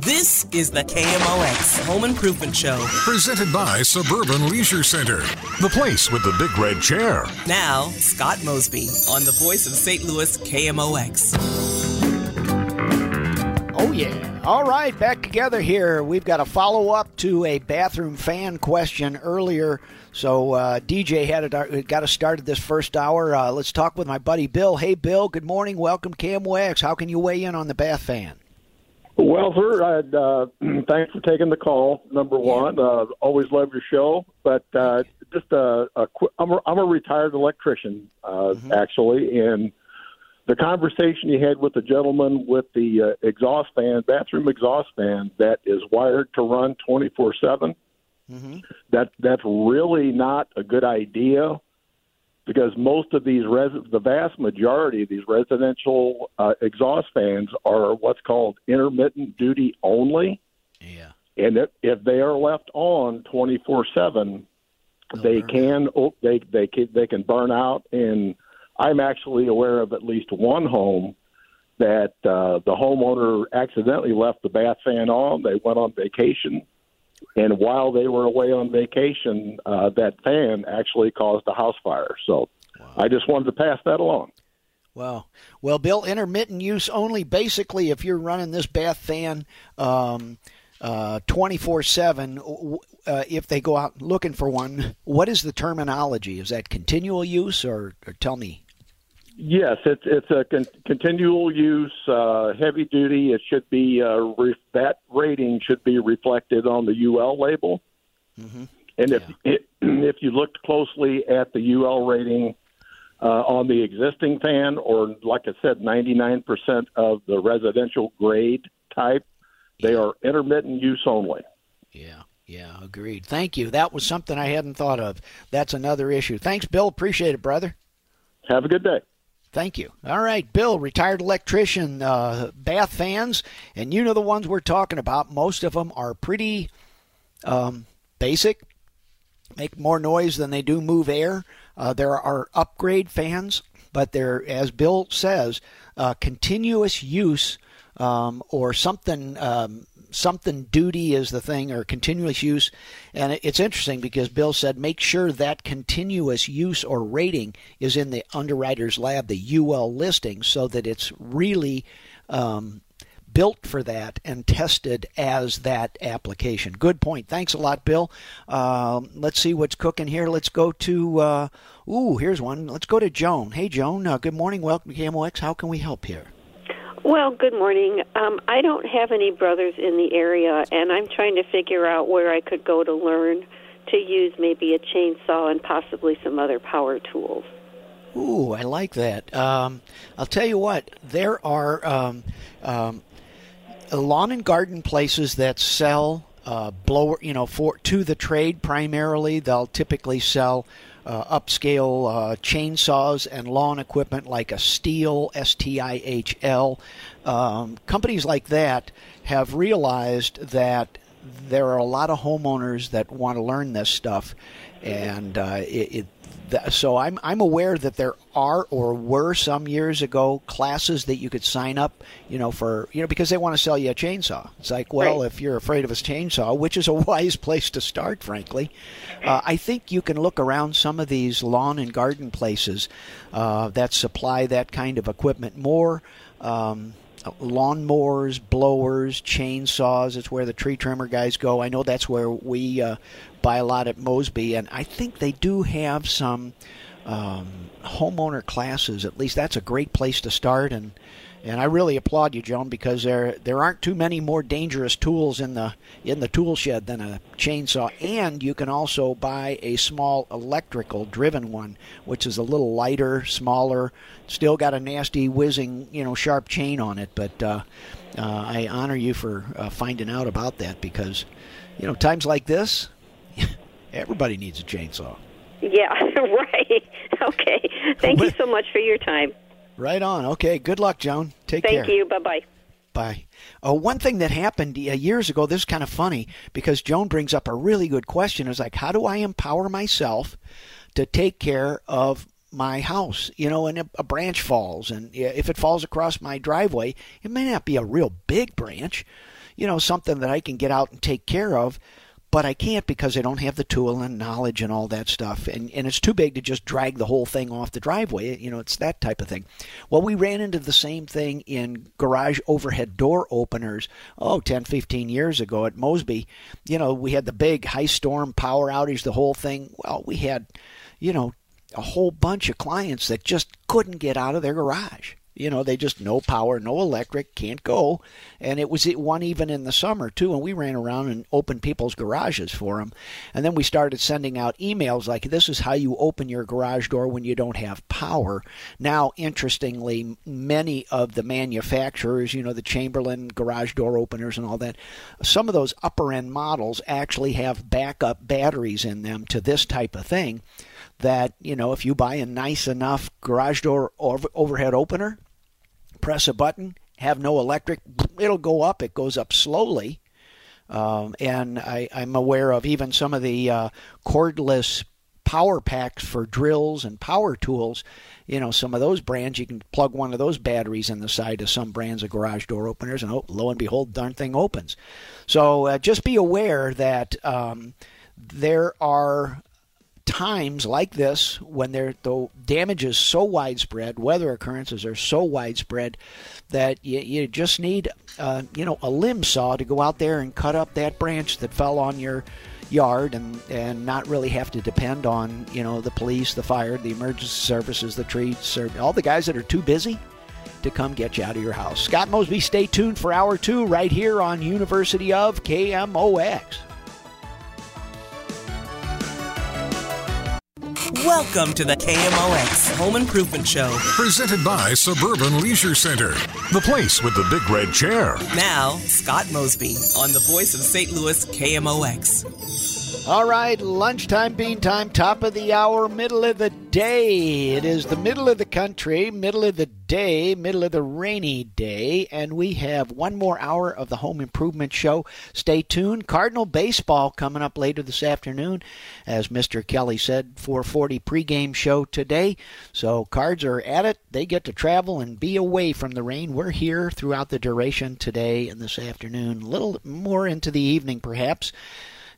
This is the KMOX Home Improvement Show. Presented by Suburban Leisure Center, the place with the big red chair. Now, Scott Mosby on the voice of St. Louis KMOX. Oh, yeah. All right, back together here. We've got a follow up to a bathroom fan question earlier. So uh, DJ had it, got us started this first hour. Uh, let's talk with my buddy Bill. Hey, Bill. Good morning. Welcome, KMOX. How can you weigh in on the bath fan? Well, sir, I'd, uh, thanks for taking the call. Number one, uh, always love your show, but uh, just a, a qu- I'm, a, I'm a retired electrician, uh, mm-hmm. actually, and the conversation you had with the gentleman with the uh, exhaust fan, bathroom exhaust fan that is wired to run 24 seven. Mm-hmm. That that's really not a good idea because most of these res- the vast majority of these residential uh, exhaust fans are what's called intermittent duty only. Yeah. And if, if they are left on 24/7, they can oh, they they can, they can burn out and I'm actually aware of at least one home that uh, the homeowner accidentally left the bath fan on. They went on vacation and while they were away on vacation, uh, that fan actually caused a house fire. So wow. I just wanted to pass that along. Well, Well, Bill, intermittent use only. Basically, if you're running this bath fan um, uh, 24 uh, 7, uh, if they go out looking for one, what is the terminology? Is that continual use, or, or tell me? Yes, it's it's a con- continual use, uh, heavy duty. It should be uh, re- that rating should be reflected on the UL label. Mm-hmm. And if yeah. it, if you looked closely at the UL rating uh, on the existing fan, or like I said, 99% of the residential grade type, they are intermittent use only. Yeah. Yeah, agreed. Thank you. That was something I hadn't thought of. That's another issue. Thanks, Bill. Appreciate it, brother. Have a good day. Thank you. All right, Bill, retired electrician, uh, bath fans, and you know the ones we're talking about. Most of them are pretty um, basic, make more noise than they do move air. Uh, there are upgrade fans, but they're, as Bill says, uh, continuous use um, or something um, something duty is the thing or continuous use. And it's interesting because Bill said make sure that continuous use or rating is in the underwriter's lab, the UL listing, so that it's really um, built for that and tested as that application. Good point. Thanks a lot, Bill. Uh, let's see what's cooking here. Let's go to, uh, ooh, here's one. Let's go to Joan. Hey, Joan. Uh, good morning. Welcome to KMOX. How can we help here? Well, good morning. Um, I don't have any brothers in the area, and I'm trying to figure out where I could go to learn to use maybe a chainsaw and possibly some other power tools. Ooh, I like that. Um, I'll tell you what, there are um, um, lawn and garden places that sell uh, blower, you know, for to the trade primarily. They'll typically sell uh, upscale uh, chainsaws and lawn equipment like a Stihl, S T I H L. Um, companies like that have realized that there are a lot of homeowners that want to learn this stuff, and uh, it, it, so I'm I'm aware that there are or were some years ago classes that you could sign up, you know, for you know because they want to sell you a chainsaw. It's like, well, Right. if you're afraid of a chainsaw, which is a wise place to start, frankly, uh, I think you can look around some of these lawn and garden places uh, that supply that kind of equipment more. Um, lawnmowers, blowers, chainsaws. It's where the tree trimmer guys go. I know that's where we uh, buy a lot at Mosby, and I think they do have some um, homeowner classes. At least that's a great place to start. And and I really applaud you, Joan, because there there aren't too many more dangerous tools in the in the tool shed than a chainsaw. And you can also buy a small electrical driven one, which is a little lighter, smaller, still got a nasty whizzing, you know, sharp chain on it. But uh, uh, I honor you for uh, finding out about that because, you know, times like this, everybody needs a chainsaw. Yeah, right. Okay. Thank you so much for your time. Right on. Okay. Good luck, Joan. Take Thank care. Thank you. Bye bye. Bye. Uh, one thing that happened uh, years ago, this is kind of funny because Joan brings up a really good question. Is like, how do I empower myself to take care of my house? You know, and a, a branch falls, and if it falls across my driveway, it may not be a real big branch, you know, something that I can get out and take care of. But I can't because I don't have the tool and knowledge and all that stuff. And, and it's too big to just drag the whole thing off the driveway. You know, it's that type of thing. Well, we ran into the same thing in garage overhead door openers, oh, 10, 15 years ago at Mosby. You know, we had the big high storm power outage, the whole thing. Well, we had, you know, a whole bunch of clients that just couldn't get out of their garage. You know, they just no power, no electric, can't go. And it was one even in the summer too. And we ran around and opened people's garages for them. And then we started sending out emails like, "This is how you open your garage door when you don't have power." Now, interestingly, many of the manufacturers, you know, the Chamberlain garage door openers and all that, some of those upper end models actually have backup batteries in them to this type of thing. That you know, if you buy a nice enough garage door over- overhead opener, press a button, have no electric, it'll go up. It goes up slowly. Um, and I, I'm aware of even some of the uh, cordless power packs for drills and power tools. You know, some of those brands, you can plug one of those batteries in the side of some brands of garage door openers, and oh, lo and behold, darn thing opens. So uh, just be aware that um, there are times like this when there the damage is so widespread, weather occurrences are so widespread that you, you just need uh, you know a limb saw to go out there and cut up that branch that fell on your yard and and not really have to depend on you know the police, the fire, the emergency services, the tree service, all the guys that are too busy to come get you out of your house. Scott Mosby, stay tuned for hour two right here on University of KMOX. Welcome to the KMOX Home Improvement Show. Presented by Suburban Leisure Center, the place with the big red chair. Now, Scott Mosby on the voice of St. Louis KMOX. All right, lunchtime, bean time, top of the hour, middle of the day. It is the middle of the country, middle of the day, middle of the rainy day, and we have one more hour of the home improvement show. Stay tuned. Cardinal baseball coming up later this afternoon, as Mr. Kelly said, 440 pregame show today. So cards are at it. They get to travel and be away from the rain. We're here throughout the duration today and this afternoon, a little more into the evening perhaps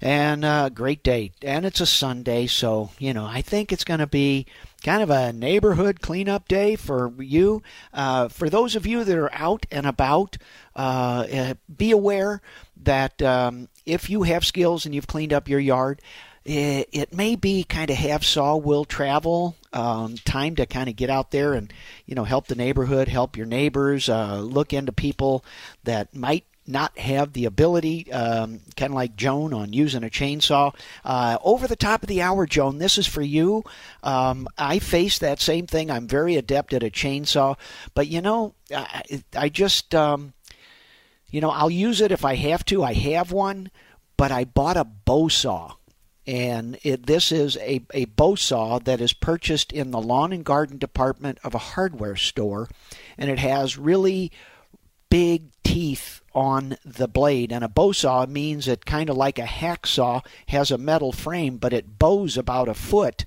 and uh, great day. And it's a Sunday, so you know I think it's going to be kind of a neighborhood cleanup day for you. Uh, for those of you that are out and about, uh, uh, be aware that um, if you have skills and you've cleaned up your yard. It, it may be kind of have saw will travel um, time to kind of get out there and you know help the neighborhood, help your neighbors, uh, look into people that might not have the ability, um, kind of like Joan on using a chainsaw. Uh, over the top of the hour, Joan, this is for you. Um, I face that same thing. I'm very adept at a chainsaw, but you know, I, I just, um, you know, I'll use it if I have to. I have one, but I bought a bow saw. And it, this is a, a bow saw that is purchased in the lawn and garden department of a hardware store. And it has really big teeth on the blade. And a bow saw means it kind of like a hacksaw has a metal frame, but it bows about a foot.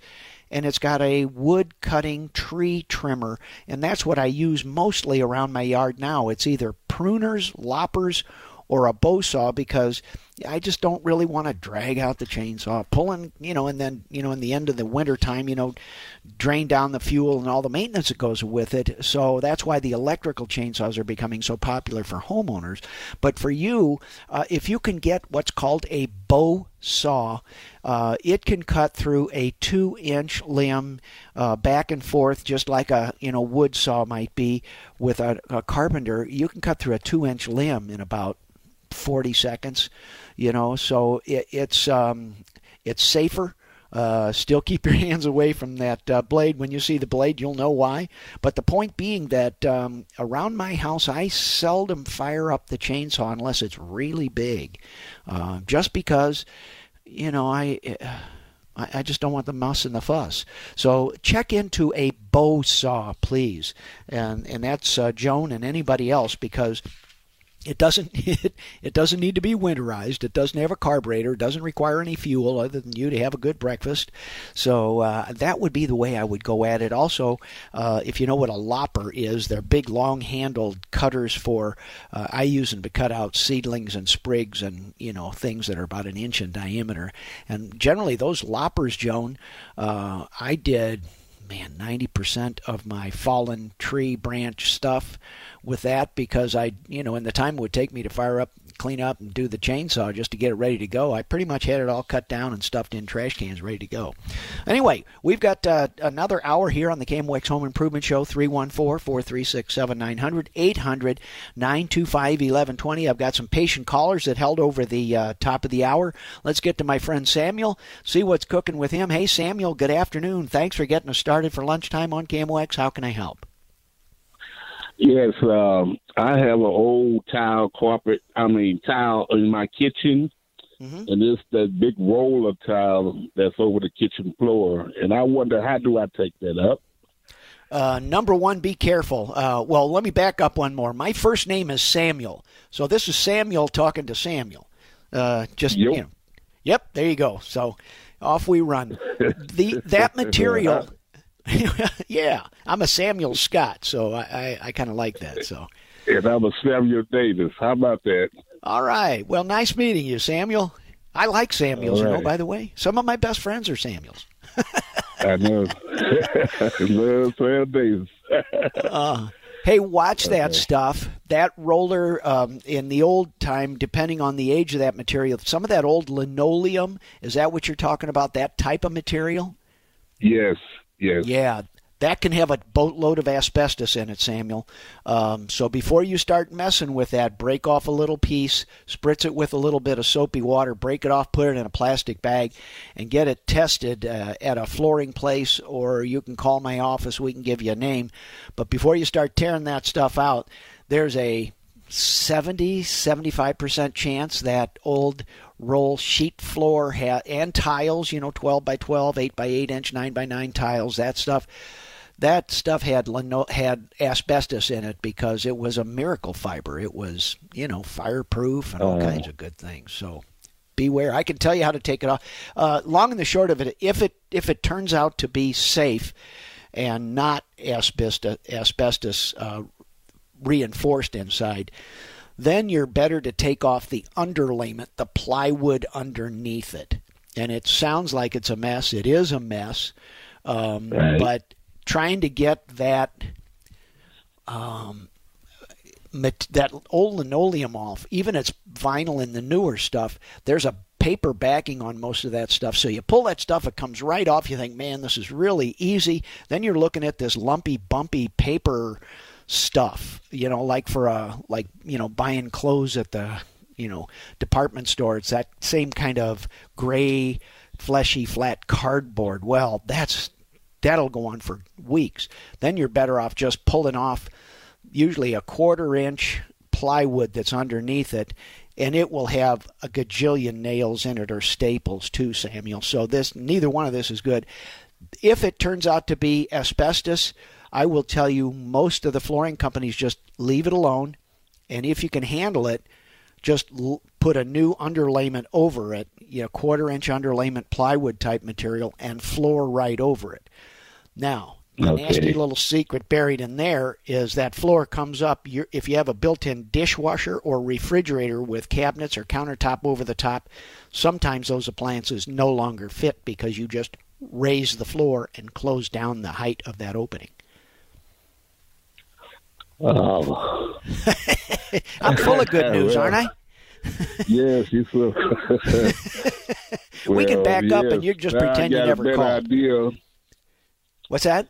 and it's got a wood cutting tree trimmer, and that's what I use mostly around my yard now. It's either pruners, loppers, or a bow saw because I just don't really want to drag out the chainsaw, pulling, you know, and then, you know, in the end of the winter time, you know, drain down the fuel and all the maintenance that goes with it. So that's why the electrical chainsaws are becoming so popular for homeowners. But for you, uh, if you can get what's called a bow saw, uh, it can cut through a two-inch limb uh, back and forth, just like a you know wood saw might be with a, a carpenter. You can cut through a two-inch limb in about 40 seconds, you know. So it, it's um, it's safer. Uh, still keep your hands away from that uh, blade. When you see the blade, you'll know why. But the point being that um, around my house, I seldom fire up the chainsaw unless it's really big, uh, just because, you know, I. I just don't want the muss and the fuss. So check into a bow saw, please, and and that's uh, Joan and anybody else because it doesn't it, it doesn't need to be winterized. It doesn't have a carburetor. It doesn't require any fuel other than you to have a good breakfast. So uh, that would be the way I would go at it. Also, uh, if you know what a lopper is, they're big, long-handled cutters for. Uh, I use them to cut out seedlings and sprigs and you know things that are about an inch in diameter. And generally, those loppers, Joan, uh, I did man 90% of my fallen tree branch stuff with that because I, you know, in the time it would take me to fire up, clean up, and do the chainsaw just to get it ready to go, I pretty much had it all cut down and stuffed in trash cans ready to go. Anyway, we've got uh, another hour here on the KMOX Home Improvement Show 314 436 7900 800 925 1120. I've got some patient callers that held over the uh, top of the hour. Let's get to my friend Samuel, see what's cooking with him. Hey, Samuel, good afternoon. Thanks for getting us started for lunchtime on KMOX. How can I help? Yes, um, I have an old tile carpet. I mean tile in my kitchen, mm-hmm. and it's that big roll of tile that's over the kitchen floor. And I wonder how do I take that up? Uh, number one, be careful. Uh, well, let me back up one more. My first name is Samuel, so this is Samuel talking to Samuel. Uh, just yep. you know, yep, there you go. So off we run. The that material yeah, I'm a Samuel Scott, so I, I, I kind of like that. So, and I'm a Samuel Davis. How about that? All right. Well, nice meeting you, Samuel. I like Samuels, right. you know. By the way, some of my best friends are Samuels. I know. Love Sam Davis. uh, hey, watch that okay. stuff. That roller um, in the old time, depending on the age of that material, some of that old linoleum. Is that what you're talking about? That type of material? Yes. Yeah, that can have a boatload of asbestos in it, Samuel. Um, so before you start messing with that, break off a little piece, spritz it with a little bit of soapy water, break it off, put it in a plastic bag, and get it tested uh, at a flooring place, or you can call my office. We can give you a name. But before you start tearing that stuff out, there's a 70 75% chance that old roll sheet floor ha- and tiles, you know, 12 by 12, 8 by 8 inch, 9 by 9 tiles, that stuff. That stuff had had asbestos in it because it was a miracle fiber. It was, you know, fireproof and all oh. kinds of good things. So beware. I can tell you how to take it off. Uh, long and the short of it, if it if it turns out to be safe and not asbestos asbestos uh, reinforced inside, then you're better to take off the underlayment, the plywood underneath it. And it sounds like it's a mess. It is a mess. Um, right. But trying to get that um, that old linoleum off, even it's vinyl in the newer stuff, there's a paper backing on most of that stuff. So you pull that stuff, it comes right off. You think, man, this is really easy. Then you're looking at this lumpy, bumpy paper stuff, you know, like for a like you know buying clothes at the you know department store. It's that same kind of gray, fleshy, flat cardboard. Well, that's that'll go on for weeks. Then you're better off just pulling off usually a quarter inch plywood that's underneath it and it will have a gajillion nails in it or staples too, Samuel. So this neither one of this is good. If it turns out to be asbestos, I will tell you most of the flooring companies just leave it alone. And if you can handle it, just l- put a new underlayment over it, you know, quarter inch underlayment plywood type material, and floor right over it. Now, the Okay. nasty little secret buried in there is that floor comes up. if you have a built-in dishwasher or refrigerator with cabinets or countertop over the top, sometimes those appliances no longer fit because you just raise the floor and close down the height of that opening. Oh, I'm full of good news, aren't I? yes, you will. We can Well, back up and you just pretend you never a better called. idea. What's that?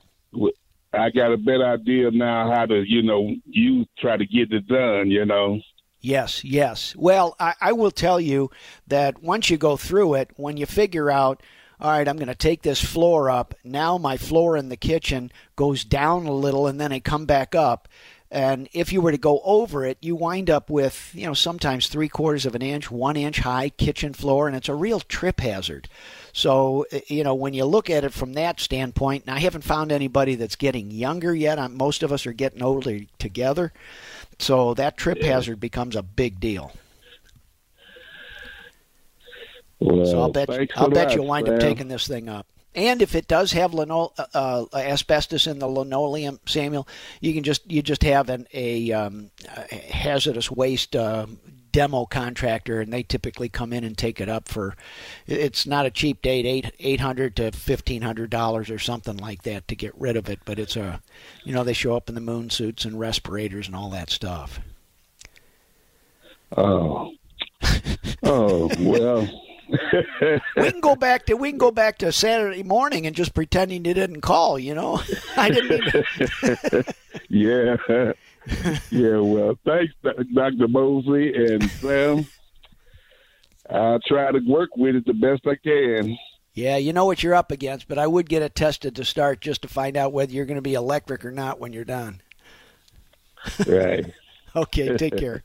I got a better idea now how to, you know, you try to get it done. You know. Yes, yes. Well, I, I will tell you that once you go through it, when you figure out, all right, I'm going to take this floor up. Now my floor in the kitchen goes down a little and then I come back up. And if you were to go over it, you wind up with, you know, sometimes three quarters of an inch, one inch high kitchen floor, and it's a real trip hazard. So, eh, you know, when you look at it from that standpoint, and I haven't found anybody that's getting younger yet. I'm, most of us are getting older together. So that trip hazard becomes a big deal. Well, So I'll bet thanks I'll bet lot, you'll wind up taking this thing up. And if it does have lino- uh, uh, asbestos in the linoleum, Samuel, you can just you just have an, a, um, a hazardous waste uh, demo contractor, and they typically come in and take it up for. It's not a cheap date eight eight hundred to fifteen hundred dollars or something like that to get rid of it. But it's a, you know, they show up in the moon suits and respirators and all that stuff. Oh. oh well. We can go back to we can go back to Saturday morning and just pretending you didn't call. You know, I didn't yeah. yeah. Well, thanks, Dr. Mosley and Sam. I'll try to work with it the best I can. Yeah, you know what you're up against, but I would get it tested to start just to find out whether you're going to be electric or not when you're done. Right. Okay, take care.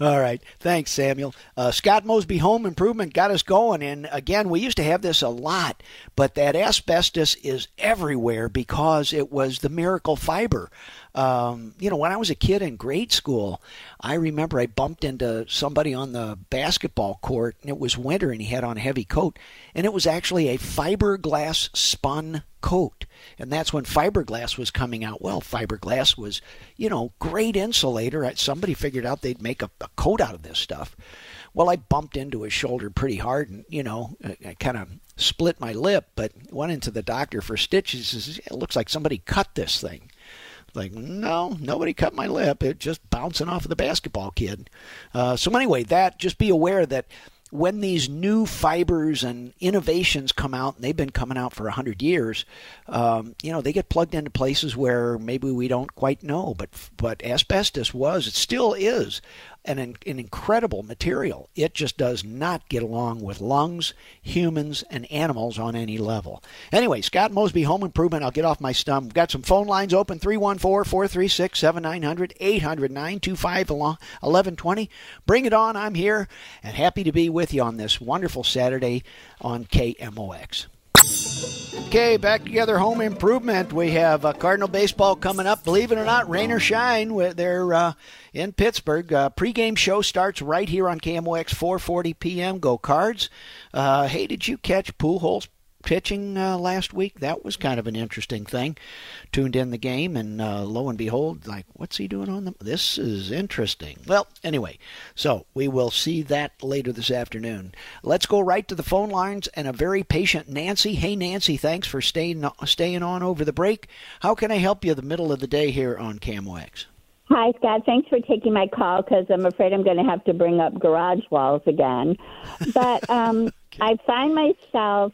All right. Thanks, Samuel. Uh, Scott Mosby Home Improvement got us going. And again, we used to have this a lot, but that asbestos is everywhere because it was the miracle fiber. Um, you know, when I was a kid in grade school, I remember I bumped into somebody on the basketball court, and it was winter, and he had on a heavy coat, and it was actually a fiberglass spun coat. And that's when fiberglass was coming out. Well, fiberglass was, you know, great insulator. Somebody figured out they'd make a, a coat out of this stuff. Well, I bumped into his shoulder pretty hard, and you know, I, I kind of split my lip, but went into the doctor for stitches. It looks like somebody cut this thing. Like, no, nobody cut my lip. It just bouncing off of the basketball kid. Uh, so anyway, that just be aware that when these new fibers and innovations come out, and they've been coming out for a hundred years, um, you know, they get plugged into places where maybe we don't quite know. But but asbestos was, it still is, an an incredible material. It just does not get along with lungs, humans, and animals on any level. Anyway, Scott Mosby Home Improvement. I'll get off my stump. We've got some phone lines open 314 436 7900 800 925 1120. Bring it on. I'm here and happy to be with you on this wonderful Saturday on KMOX. Okay, back together. Home improvement. We have uh, Cardinal baseball coming up. Believe it or not, rain or shine, they're uh, in Pittsburgh. Uh, pregame show starts right here on KMOX 4:40 p.m. Go Cards. Uh, hey, did you catch Pujols pitching uh, last week? That was kind of an interesting thing. Tuned in the game, and uh, lo and behold, like, what's he doing on the? This is interesting. Well, anyway, so we will see that later this afternoon. Let's go right to the phone lines and a very patient Nancy. Hey, Nancy, thanks for staying staying on over the break. How can I help you the middle of the day here on KMOX? Hi, Scott. Thanks for taking my call because I'm afraid I'm going to have to bring up garage walls again. But um, I find myself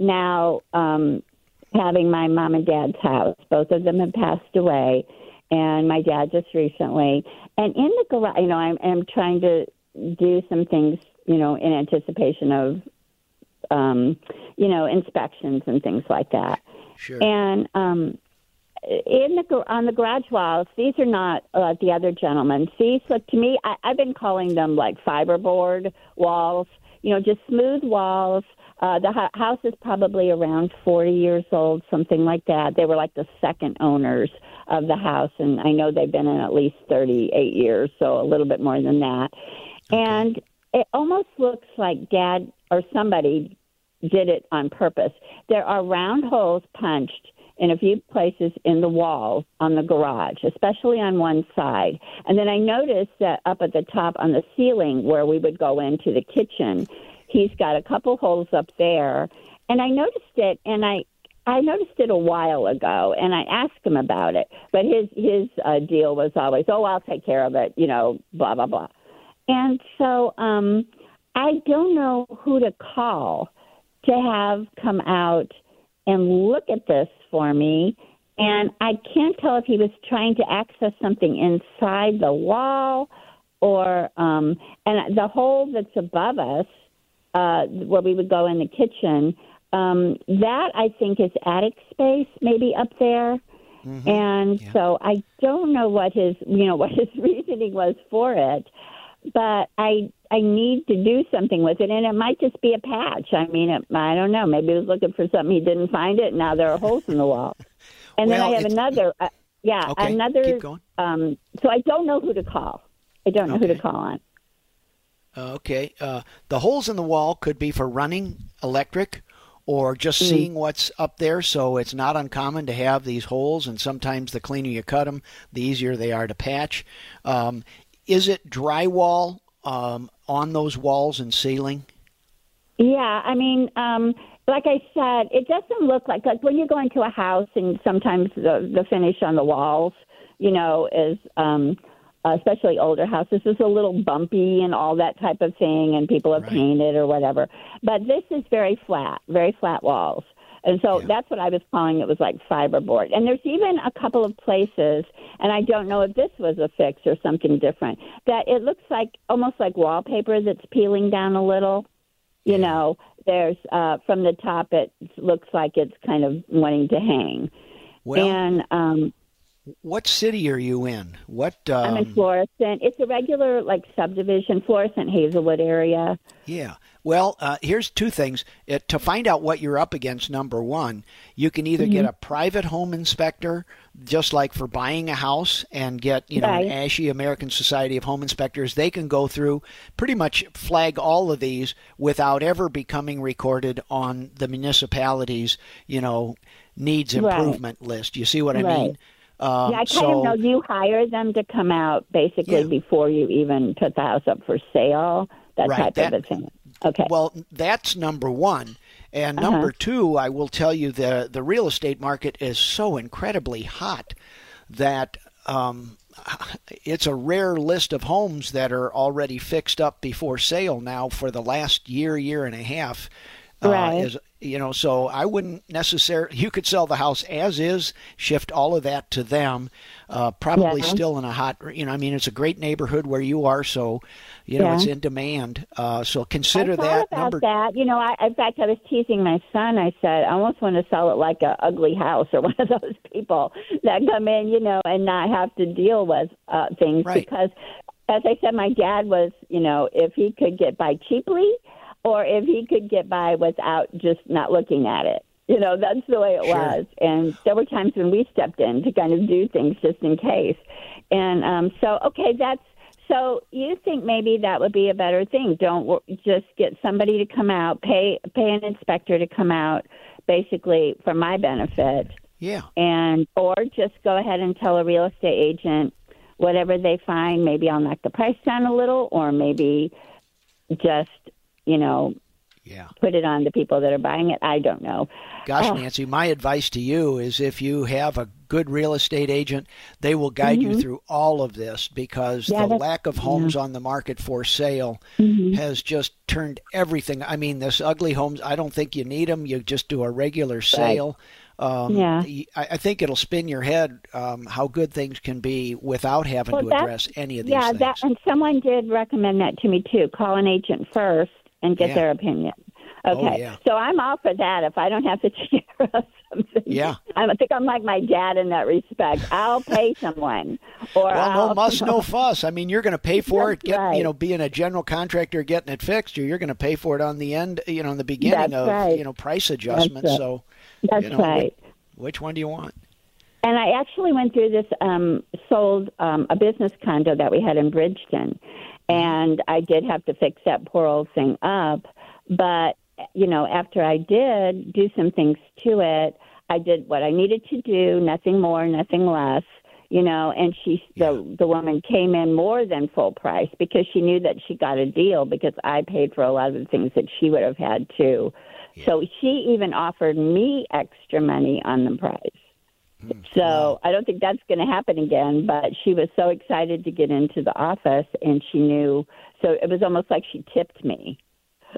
now um, having my mom and dad's house. Both of them have passed away, and my dad just recently. And in the garage, you know, I'm, I'm trying to do some things, you know, in anticipation of, um, you know, inspections and things like that. Sure. And um, in the on the garage walls, these are not uh, the other gentlemen. These look to me. I, I've been calling them like fiberboard walls. You know, just smooth walls. Uh, the hu- house is probably around 40 years old, something like that. They were like the second owners of the house, and I know they've been in at least 38 years, so a little bit more than that. Okay. And it almost looks like Dad or somebody did it on purpose. There are round holes punched in a few places in the wall on the garage, especially on one side. And then I noticed that up at the top on the ceiling where we would go into the kitchen, he's got a couple holes up there. And I noticed it and I I noticed it a while ago and I asked him about it. But his his uh, deal was always, "Oh, I'll take care of it," you know, blah blah blah. And so um I don't know who to call to have come out and look at this for me. And I can't tell if he was trying to access something inside the wall or, um, and the hole that's above us, uh, where we would go in the kitchen, um, that I think is attic space, maybe up there. Mm-hmm. And yeah. so I don't know what his, you know, what his reasoning was for it but I I need to do something with it, and it might just be a patch. I mean, it, I don't know. Maybe he was looking for something he didn't find it. And now there are holes in the wall. And well, then I have another. Uh, yeah, okay. another. Um, so I don't know who to call. I don't know okay. who to call on. Okay. Uh, the holes in the wall could be for running electric or just mm. seeing what's up there. So it's not uncommon to have these holes, and sometimes the cleaner you cut them, the easier they are to patch. Um, is it drywall um, on those walls and ceiling? Yeah, I mean, um, like I said, it doesn't look like like when you go into a house and sometimes the the finish on the walls, you know, is um, especially older houses is a little bumpy and all that type of thing, and people have right. painted or whatever. But this is very flat, very flat walls. And so yeah. that's what I was calling it was like fiberboard. And there's even a couple of places, and I don't know if this was a fix or something different, that it looks like almost like wallpaper that's peeling down a little. You yeah. know, there's uh, from the top, it looks like it's kind of wanting to hang. Well, and um, what city are you in? What um... I'm in Florissant. It's a regular like subdivision, Florissant Hazelwood area. Yeah. Well, uh, here's two things. It, to find out what you're up against, number one, you can either mm-hmm. get a private home inspector, just like for buying a house, and get you know right. an ASHI American Society of Home Inspectors. They can go through pretty much flag all of these without ever becoming recorded on the municipality's you know needs improvement right. list. You see what I right. mean? Um, yeah, I kind so, of know you hire them to come out basically yeah. before you even put the house up for sale, that right. type that, of a thing. Okay. Well, that's number one. And uh-huh. number two, I will tell you the the real estate market is so incredibly hot that um, it's a rare list of homes that are already fixed up before sale now for the last year, year and a half. Uh, right. Is, you know, so I wouldn't necessarily. You could sell the house as is, shift all of that to them. Uh, probably yeah. still in a hot. You know, I mean, it's a great neighborhood where you are, so you know yeah. it's in demand. Uh, so consider I that about number. That you know, I, in fact, I was teasing my son. I said, I almost want to sell it like a ugly house, or one of those people that come in, you know, and not have to deal with uh, things right. because, as I said, my dad was, you know, if he could get by cheaply or if he could get by without just not looking at it. You know, that's the way it sure. was. And there were times when we stepped in to kind of do things just in case. And um, so, okay, that's so you think maybe that would be a better thing? Don't just get somebody to come out, pay pay an inspector to come out, basically for my benefit. Yeah. And or just go ahead and tell a real estate agent whatever they find. Maybe I'll knock the price down a little, or maybe just you know, yeah. put it on the people that are buying it. I don't know. Gosh, oh. Nancy, my advice to you is if you have a good real estate agent, they will guide mm-hmm. you through all of this because yeah, the lack of homes yeah. on the market for sale mm-hmm. has just turned everything. I mean, this ugly homes, I don't think you need them. You just do a regular sale. Right. Um, yeah. I, think it'll spin your head um, how good things can be without having well, to address any of these yeah, things. that, and someone did recommend that to me too. Call an agent first and get yeah. their opinion. Oh, Okay, oh, yeah. so I'm all for that. If I don't have to of something, yeah, I think I'm like my dad in that respect. I'll pay someone, or well, I'll, no muss, no fuss. I mean, you're going to pay for That's it. Get right. you know, being a general contractor, getting it fixed, or you're going to pay for it on the end. You know, in the beginning That's of right. you know price adjustments. That's so That's you know, right. Which one do you want? And I actually went through this, um, sold um, a business condo that we had in Bridgeton, Mm-hmm. and I did have to fix that poor old thing up. But you know, after I did do some things to it, I did what I needed to do, nothing more, nothing less. You know, and she the the woman came in more than full price because she knew that she got a deal because I paid for a lot of the things that she would have had to. Yeah. So she even offered me extra money on the price. Mm, so. I don't think that's going to happen again. But she was so excited to get into the office, and she knew. So it was almost like she tipped me.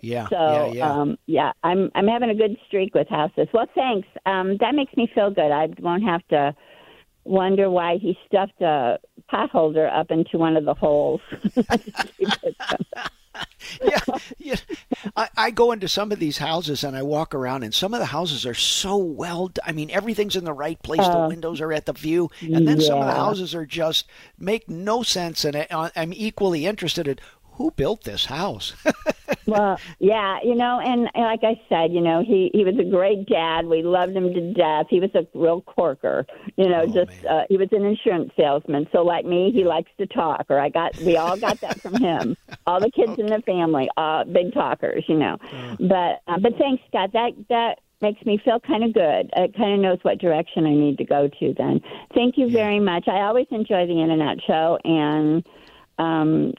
Yeah. So yeah, yeah. Um, yeah, I'm I'm having a good streak with houses. Well, thanks. Um, that makes me feel good. I won't have to wonder why he stuffed a pot holder up into one of the holes. yeah, yeah. I, I go into some of these houses and I walk around, and some of the houses are so well. I mean, everything's in the right place. Uh, the windows are at the view, and then yeah. some of the houses are just make no sense. And I, I'm equally interested in who built this house? well, yeah, you know, and like I said, you know, he he was a great dad. We loved him to death. He was a real corker, you know. Oh, just uh, he was an insurance salesman. So like me, he likes to talk. Or I got we all got that from him. all the kids okay. in the family, uh, big talkers, you know. Uh, but uh, but thanks, Scott. That that makes me feel kind of good. It kind of knows what direction I need to go to. Then, thank you very much. I always enjoy the internet show and. Um,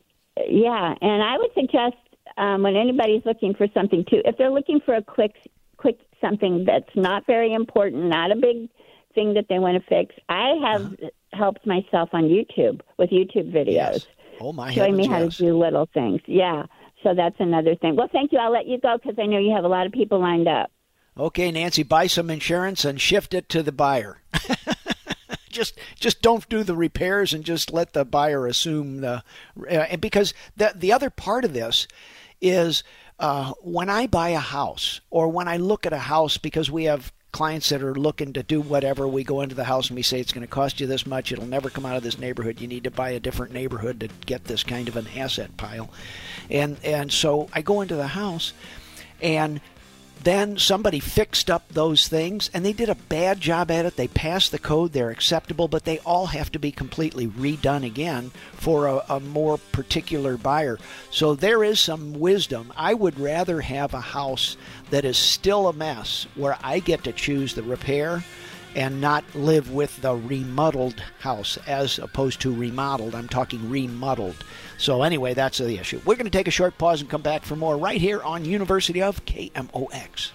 yeah, and I would suggest um, when anybody's looking for something too, if they're looking for a quick, quick something that's not very important, not a big thing that they want to fix, I have uh-huh. helped myself on YouTube with YouTube videos. Yes. Oh my! Showing me how yes. to do little things. Yeah. So that's another thing. Well, thank you. I'll let you go because I know you have a lot of people lined up. Okay, Nancy, buy some insurance and shift it to the buyer. just just don't do the repairs and just let the buyer assume the uh, because the the other part of this is uh, when I buy a house or when I look at a house because we have clients that are looking to do whatever we go into the house and we say it's going to cost you this much. It'll never come out of this neighborhood. You need to buy a different neighborhood to get this kind of an asset pile. And and so I go into the house and then somebody fixed up those things and they did a bad job at it. They passed the code, they're acceptable, but they all have to be completely redone again for a, a, more particular buyer. So there is some wisdom. I would rather have a house that is still a mess where I get to choose the repair and not live with the remodeled house as opposed to remodeled. I'm talking remodeled. So, anyway, that's the issue. We're going to take a short pause and come back for more right here on University of KMOX.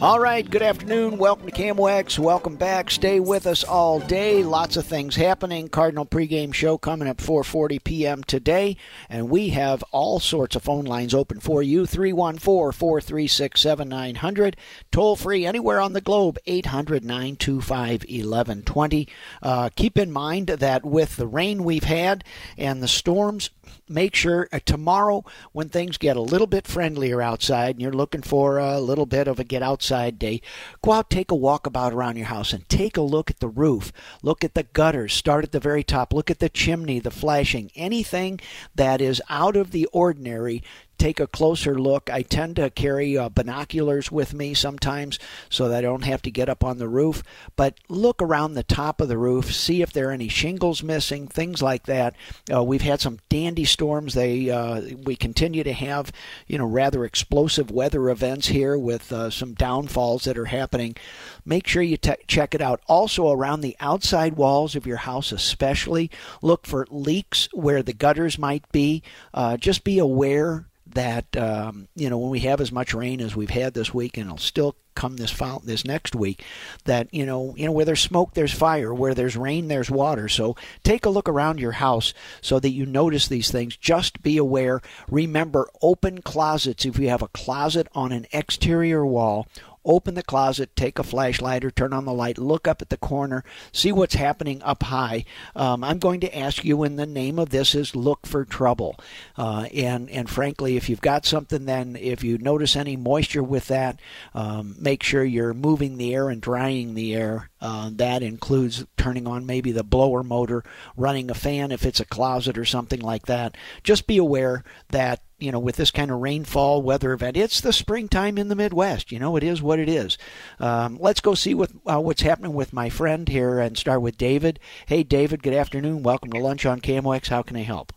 All right, good afternoon. Welcome to KMOX. Welcome back. Stay with us all day. Lots of things happening. Cardinal pregame show coming at 4:40 p.m. today, and we have all sorts of phone lines open for you. 314-436-7900. Toll free anywhere on the globe 800-925-1120. Uh, keep in mind that with the rain we've had and the storms make sure uh, tomorrow when things get a little bit friendlier outside and you're looking for a little bit of a get outside day, go out, take a walk about around your house and take a look at the roof. Look at the gutters. Start at the very top. Look at the chimney, the flashing. Anything that is out of the ordinary take a closer look. I tend to carry uh, binoculars with me sometimes so that I don't have to get up on the roof. But look around the top of the roof, see if there are any shingles missing, things like that. Uh, we've had some dandy storms. They uh, we continue to have you know rather explosive weather events here with uh, some downfalls that are happening. Make sure you te- check it out. Also around the outside walls of your house, especially look for leaks where the gutters might be. Uh, just be aware that um, you know when we have as much rain as we've had this week, and it'll still come this fall, this next week, that you know you know where there's smoke, there's fire. Where there's rain, there's water. So take a look around your house so that you notice these things. Just be aware. Remember, open closets. If you have a closet on an exterior wall open the closet, take a flashlight or turn on the light, look up at the corner, see what's happening up high. Um, I'm going to ask you, and the name of this is look for trouble. Uh, and and frankly, if you've got something, then if you notice any moisture with that, um, make sure you're moving the air and drying the air Uh, that includes turning on maybe the blower motor, running a fan if it's a closet or something like that. Just be aware that you know, with this kind of rainfall weather event, it's the springtime in the Midwest. You know, it is what it is. Um, let's go see what uh, what's happening with my friend here and start with David. Hey, David. Good afternoon. Welcome to lunch on KMOX. How can I help?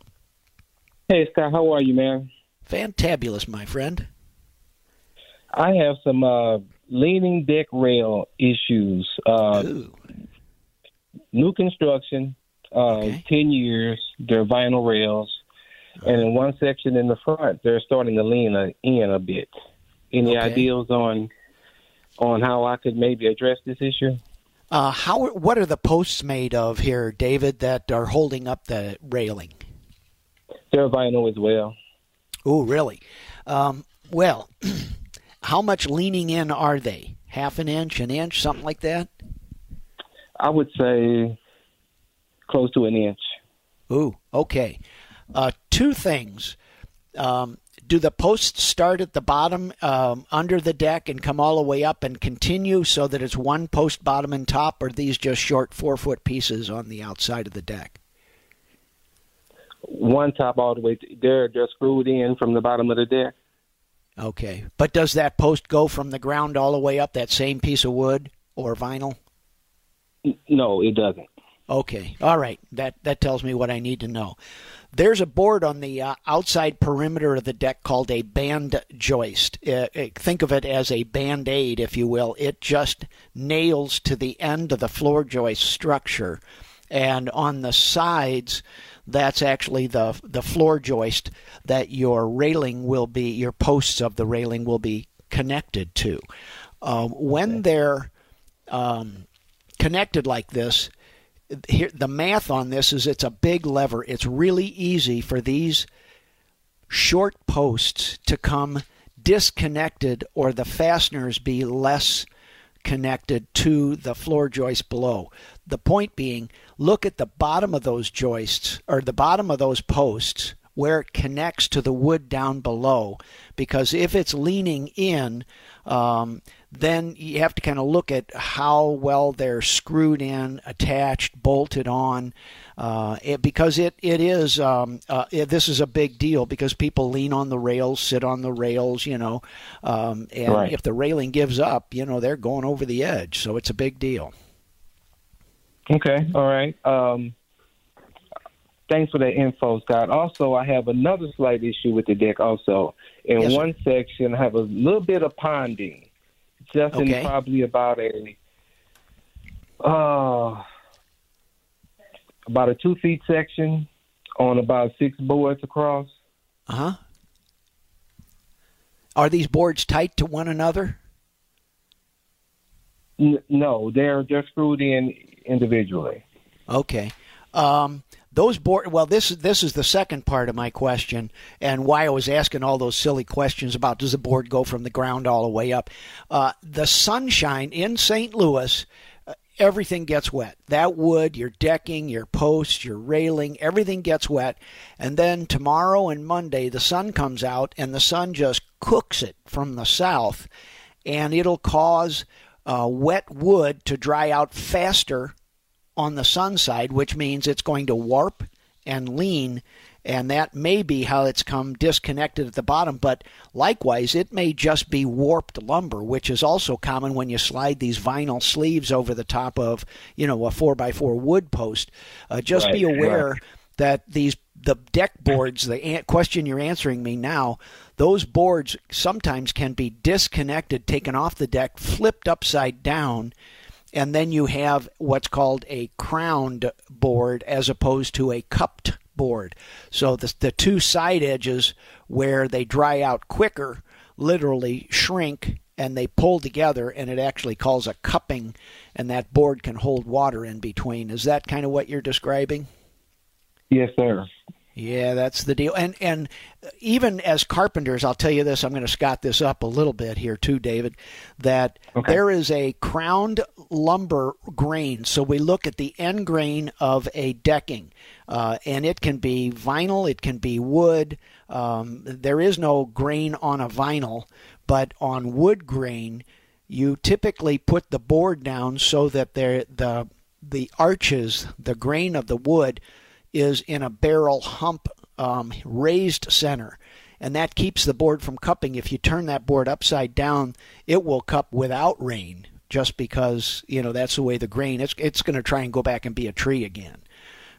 Hey, Scott. How are you, man? Fantabulous, my friend. I have some uh, leaning deck rail issues. Uh, new construction, uh, okay. 10 years. They're vinyl rails. And in one section in the front, they're starting to lean a, in a bit. Any okay. ideas on on how I could maybe address this issue? Uh, how what are the posts made of here, David, that are holding up the railing? They're vinyl as well. Oh, really? Um, well, how much leaning in are they? Half an inch, an inch, something like that? I would say close to an inch. Ooh, okay. Uh, two things. Um, do the posts start at the bottom um, under the deck and come all the way up and continue so that it's one post bottom and top, or these just short four foot pieces on the outside of the deck? One top all the way. They're they're screwed in from the bottom of the deck. Okay, but does that post go from the ground all the way up that same piece of wood or vinyl? No, it doesn't. Okay, all right. That that tells me what I need to know. There's a board on the uh, outside perimeter of the deck called a band joist. Uh, uh, think of it as a band aid, if you will. It just nails to the end of the floor joist structure. And on the sides, that's actually the the floor joist that your railing will be, your posts of the railing will be connected to. Uh, when they're um, connected like this, here the math on this is it's a big lever. It's really easy for these short posts to come disconnected or the fasteners be less connected to the floor joist below. The point being, look at the bottom of those joists or the bottom of those posts where it connects to the wood down below because if it's leaning in, um, then you have to kind of look at how well they're screwed in, attached, bolted on, uh, it, because it it is um, uh, it, this is a big deal because people lean on the rails, sit on the rails, you know, um, and right. if the railing gives up, you know, they're going over the edge, so it's a big deal. Okay, all right. Um, thanks for the info, Scott. Also, I have another slight issue with the deck. Also, in yes, one sir. section, I have a little bit of ponding It's just okay. in probably about a uh, about a two feet section on about six boards across. Uh huh. Are these boards tight to one another? N- no, they're they're screwed in individually. Okay. Um, those board well this this is the second part of my question and why I was asking all those silly questions about does the board go from the ground all the way up uh, the sunshine in St. Louis uh, everything gets wet that wood your decking your posts your railing everything gets wet and then tomorrow and Monday the sun comes out and the sun just cooks it from the south and it'll cause uh, wet wood to dry out faster on the sun side, which means it's going to warp and lean, and that may be how it's come disconnected at the bottom. But likewise, it may just be warped lumber, which is also common when you slide these vinyl sleeves over the top of, you know, a four by four wood post. Uh, just right, be aware right. that these the deck boards, the question you're answering me now, those boards sometimes can be disconnected, taken off the deck, flipped upside down and then you have what's called a crowned board as opposed to a cupped board. So the, the two side edges where they dry out quicker literally shrink and they pull together and it actually calls a cupping and that board can hold water in between. Is that kind of what you're describing? Yes, sir. Yeah, that's the deal. And and even as carpenters, I'll tell you this. I'm going to scot this up a little bit here too, David. That okay. there is a crowned lumber grain. So we look at the end grain of a decking, uh, and it can be vinyl, it can be wood. Um, there is no grain on a vinyl, but on wood grain, you typically put the board down so that the the arches, the grain of the wood, is in a barrel hump um, raised center. And that keeps the board from cupping. If you turn that board upside down, it will cup without rain, just because you know that's the way the grain. It's it's going to try and go back and be a tree again.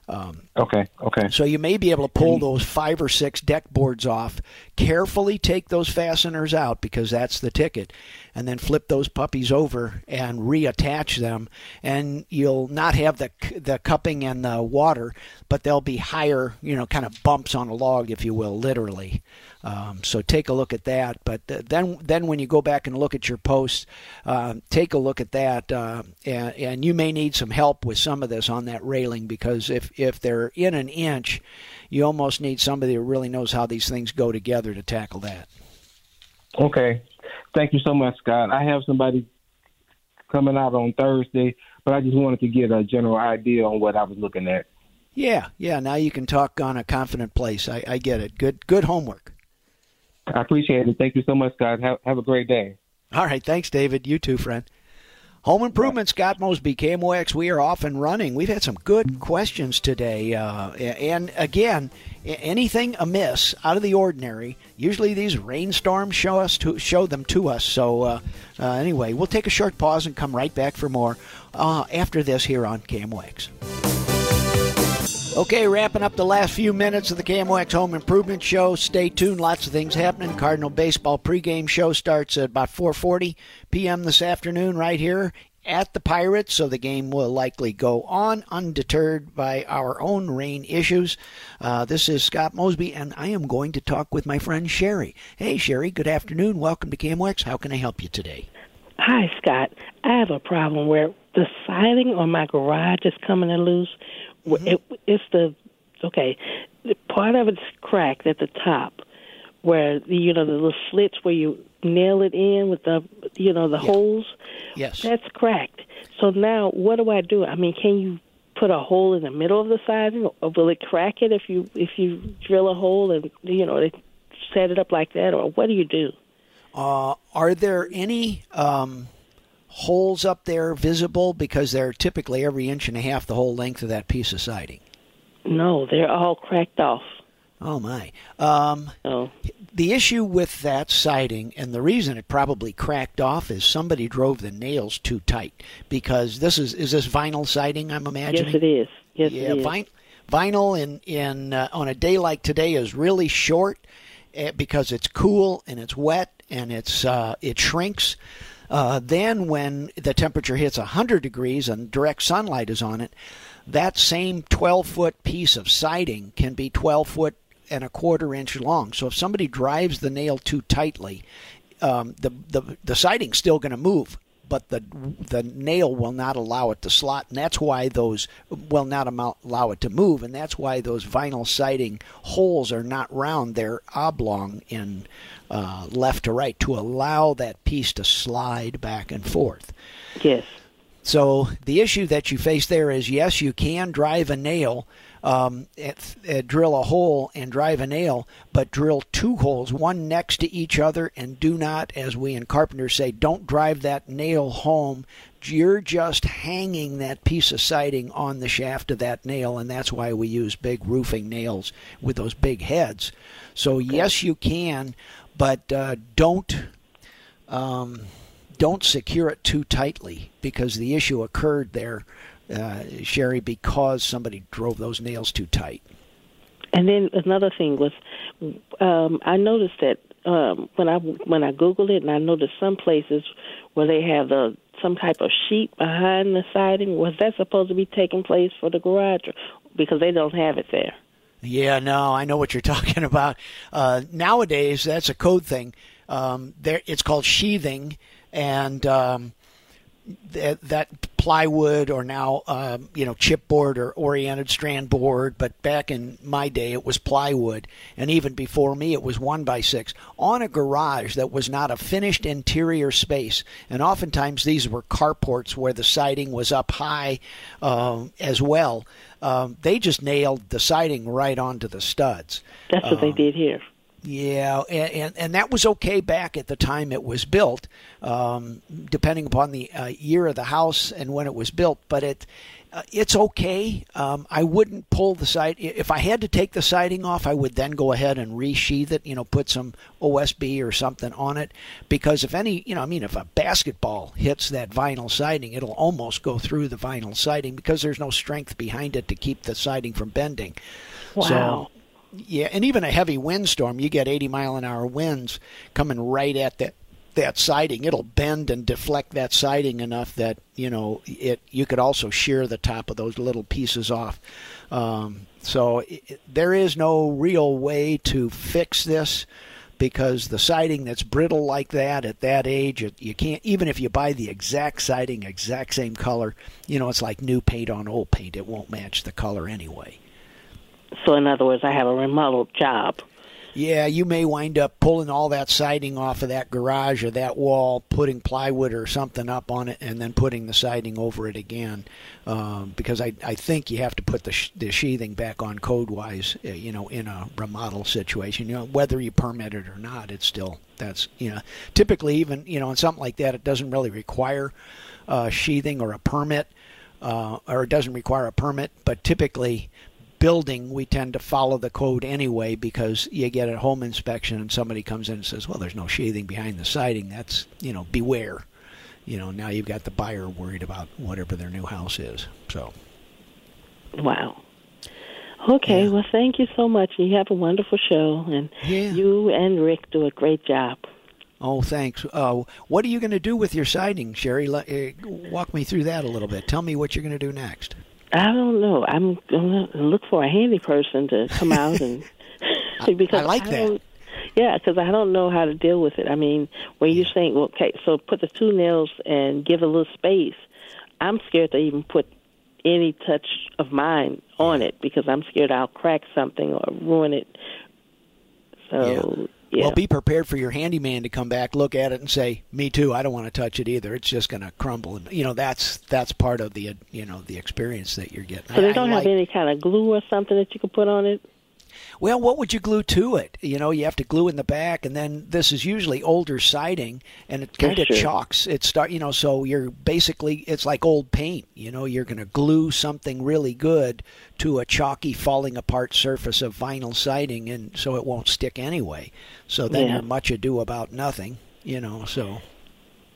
Um, okay, okay. So you may be able to pull those five or six deck boards off. Carefully take those fasteners out because that's the ticket, and then flip those puppies over and reattach them. And you'll not have the the cupping and the water, but they'll be higher, you know, kind of bumps on a log, if you will, literally. Um, so take a look at that. But then, then when you go back and look at your posts, uh, take a look at that, uh, and, and you may need some help with some of this on that railing because if if they're in an inch, you almost need somebody who really knows how these things go together to tackle that. Okay, thank you so much, Scott. I have somebody coming out on Thursday, but I just wanted to get a general idea on what I was looking at. Yeah, yeah. Now you can talk on a confident place. I, I get it. Good, good homework. I appreciate it. Thank you so much, Scott. Have, have a great day. All right. Thanks, David. You too, friend. Home Improvement, Scott Mosby, KMOX. We are off and running. We've had some good questions today. Uh, and again, anything amiss, out of the ordinary, usually these rainstorms show us to show them to us. So uh, uh, anyway, we'll take a short pause and come right back for more uh, after this here on KMOX. Okay, wrapping up the last few minutes of the KMOX Home Improvement Show. Stay tuned. Lots of things happening. Cardinal baseball pregame show starts at about 4:40 p.m. this afternoon, right here at the Pirates. So the game will likely go on undeterred by our own rain issues. Uh, this is Scott Mosby, and I am going to talk with my friend Sherry. Hey, Sherry. Good afternoon. Welcome to KMOX. How can I help you today? Hi, Scott. I have a problem where the siding on my garage is coming loose Mm-hmm. It, it's the okay. The Part of it's cracked at the top, where the, you know the little slits where you nail it in with the you know the yeah. holes. Yes, that's cracked. So now, what do I do? I mean, can you put a hole in the middle of the siding, or will it crack it if you if you drill a hole and you know they set it up like that, or what do you do? Uh, are there any um, holes up there visible because they're typically every inch and a half the whole length of that piece of siding? No, they're all cracked off. Oh my! Um, oh. The issue with that siding, and the reason it probably cracked off, is somebody drove the nails too tight. Because this is is this vinyl siding? I'm imagining. Yes, it is. Yes, yeah, it is. Vin- vinyl in in uh, on a day like today is really short uh, because it's cool and it's wet and it's uh, it shrinks. Uh, then, when the temperature hits 100 degrees and direct sunlight is on it, that same 12 foot piece of siding can be 12 foot and a quarter inch long. So if somebody drives the nail too tightly, um, the, the the siding's still going to move, but the the nail will not allow it to slot, and that's why those will not allow it to move, and that's why those vinyl siding holes are not round; they're oblong in uh, left to right to allow that piece to slide back and forth. Yes. So the issue that you face there is yes, you can drive a nail, um, at, at drill a hole and drive a nail, but drill two holes, one next to each other, and do not, as we in carpenters say, don't drive that nail home. You're just hanging that piece of siding on the shaft of that nail, and that's why we use big roofing nails with those big heads. So yes, you can, but uh, don't um, don't secure it too tightly because the issue occurred there, uh, Sherry, because somebody drove those nails too tight. And then another thing was, um, I noticed that um, when I when I googled it, and I noticed some places where they have the some type of sheet behind the siding. Was that supposed to be taking place for the garage, because they don't have it there? Yeah, no, I know what you're talking about. Uh, nowadays, that's a code thing. Um, there, it's called sheathing, and um, that, plywood or now um, you know chipboard or oriented strand board but back in my day it was plywood and even before me it was one by six on a garage that was not a finished interior space and oftentimes these were carports where the siding was up high uh, as well um, they just nailed the siding right onto the studs that's what they um, did here Yeah, and, and, and that was okay back at the time it was built, um, depending upon the uh, year of the house and when it was built. But it uh, it's okay. Um, I wouldn't pull the side. If I had to take the siding off, I would then go ahead and resheath it. You know, put some OSB or something on it, because if any, you know, I mean, if a basketball hits that vinyl siding, it'll almost go through the vinyl siding because there's no strength behind it to keep the siding from bending. Wow. So, yeah, and even a heavy windstorm, you get 80 mile an hour winds coming right at that that siding. It'll bend and deflect that siding enough that you know it. You could also shear the top of those little pieces off. Um, so it, there is no real way to fix this because the siding that's brittle like that at that age, it, you can't even if you buy the exact siding, exact same color. You know, it's like new paint on old paint. It won't match the color anyway. So, in other words, I have a remodeled job. Yeah, you may wind up pulling all that siding off of that garage or that wall, putting plywood or something up on it, and then putting the siding over it again. Um, because I, I think you have to put the, sh- the sheathing back on code wise, uh, you know, in a remodel situation. You know, whether you permit it or not, it's still, that's, you know, typically even, you know, in something like that, it doesn't really require uh, sheathing or a permit. Uh, or it doesn't require a permit, but typically building, we tend to follow the code anyway because you get a home inspection and somebody comes in and says, "Well, there's no sheathing behind the siding." That's you know, beware. You know, now you've got the buyer worried about whatever their new house is. So, wow. Okay, yeah. well, thank you so much. You have a wonderful show, and yeah. you and Rick do a great job. Oh, thanks. Uh, what are you going to do with your siding, Sherry? Let, uh, walk me through that a little bit. Tell me what you're going to do next. I don't know. I'm going to look for a handy person to come out and because I like I that. Yeah, because I don't know how to deal with it. I mean, when you're saying, well, okay, so put the two nails and give a little space, I'm scared to even put any touch of mine on it because I'm scared I'll crack something or ruin it. So yeah. Well, be prepared for your handyman to come back, look at it, and say, "Me too. I don't want to touch it either. It's just going to crumble." And you know, that's that's part of the you know the experience that you're getting. So they don't I have like, any kind of glue or something that you can put on it. Well, what would you glue to it? You know, you have to glue in the back, and then this is usually older siding, and it kind of chalks. It start, you know, so you're basically it's like old paint. You know, you're going to glue something really good to a chalky, falling apart surface of vinyl siding, and so it won't stick anyway. So then yeah. you're much ado about nothing. You know, so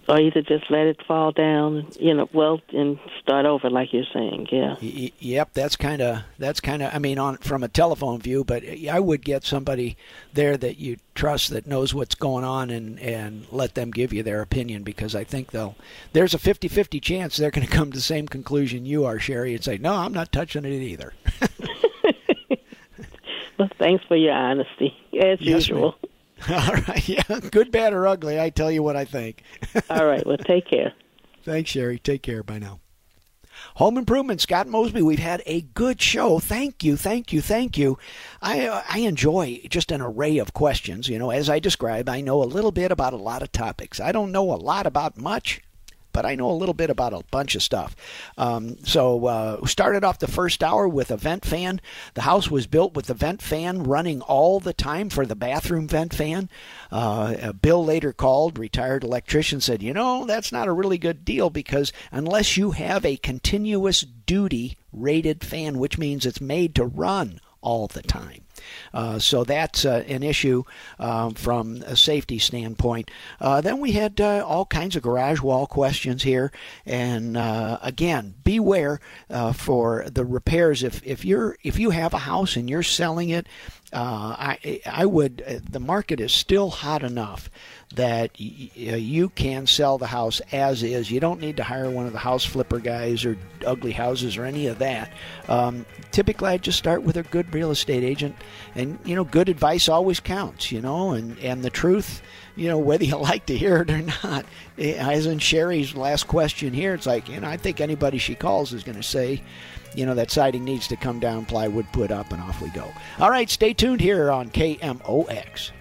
or either just let it fall down, you know, well, and start over, like you're saying. Yeah. Yep, that's kind of that's kind of. I mean, on from a telephone view, but I would get somebody there that you trust that knows what's going on, and and let them give you their opinion because I think they'll. There's a 50-50 chance they're going to come to the same conclusion you are, Sherry, and say, "No, I'm not touching it either." well, thanks for your honesty, as yes, usual. Ma'am. All right. Yeah. Good, bad, or ugly. I tell you what I think. All right. Well, take care. Thanks, Sherry. Take care. Bye now. Home Improvement, Scott Mosby. We've had a good show. Thank you, thank you, thank you. I uh, I enjoy just an array of questions. You know, as I described, I know a little bit about a lot of topics. I don't know a lot about much but I know a little bit about a bunch of stuff. Um, so uh, started off the first hour with a vent fan. The house was built with the vent fan running all the time for the bathroom vent fan. Uh, Bill later called, retired electrician, said, you know, that's not a really good deal because unless you have a continuous duty rated fan, which means it's made to run all the time. Uh, so that's uh, an issue um, from a safety standpoint. Uh, then we had uh, all kinds of garage wall questions here, and again, beware for the repairs. If if you're if you have a house and you're selling it, I I would the market is still hot enough that y- you can sell the house as is. You don't need to hire one of the house flipper guys or ugly houses or any of that. Um, typically, I just start with a good real estate agent, and you know, good advice always counts. You know, and and the truth, you know, whether you like to hear it or not. Eh, as in Sherry's last question here, it's like you know, I think anybody she calls is going to say you know, that siding needs to come down, plywood put up, and off we go. All right, stay tuned here on KMOX.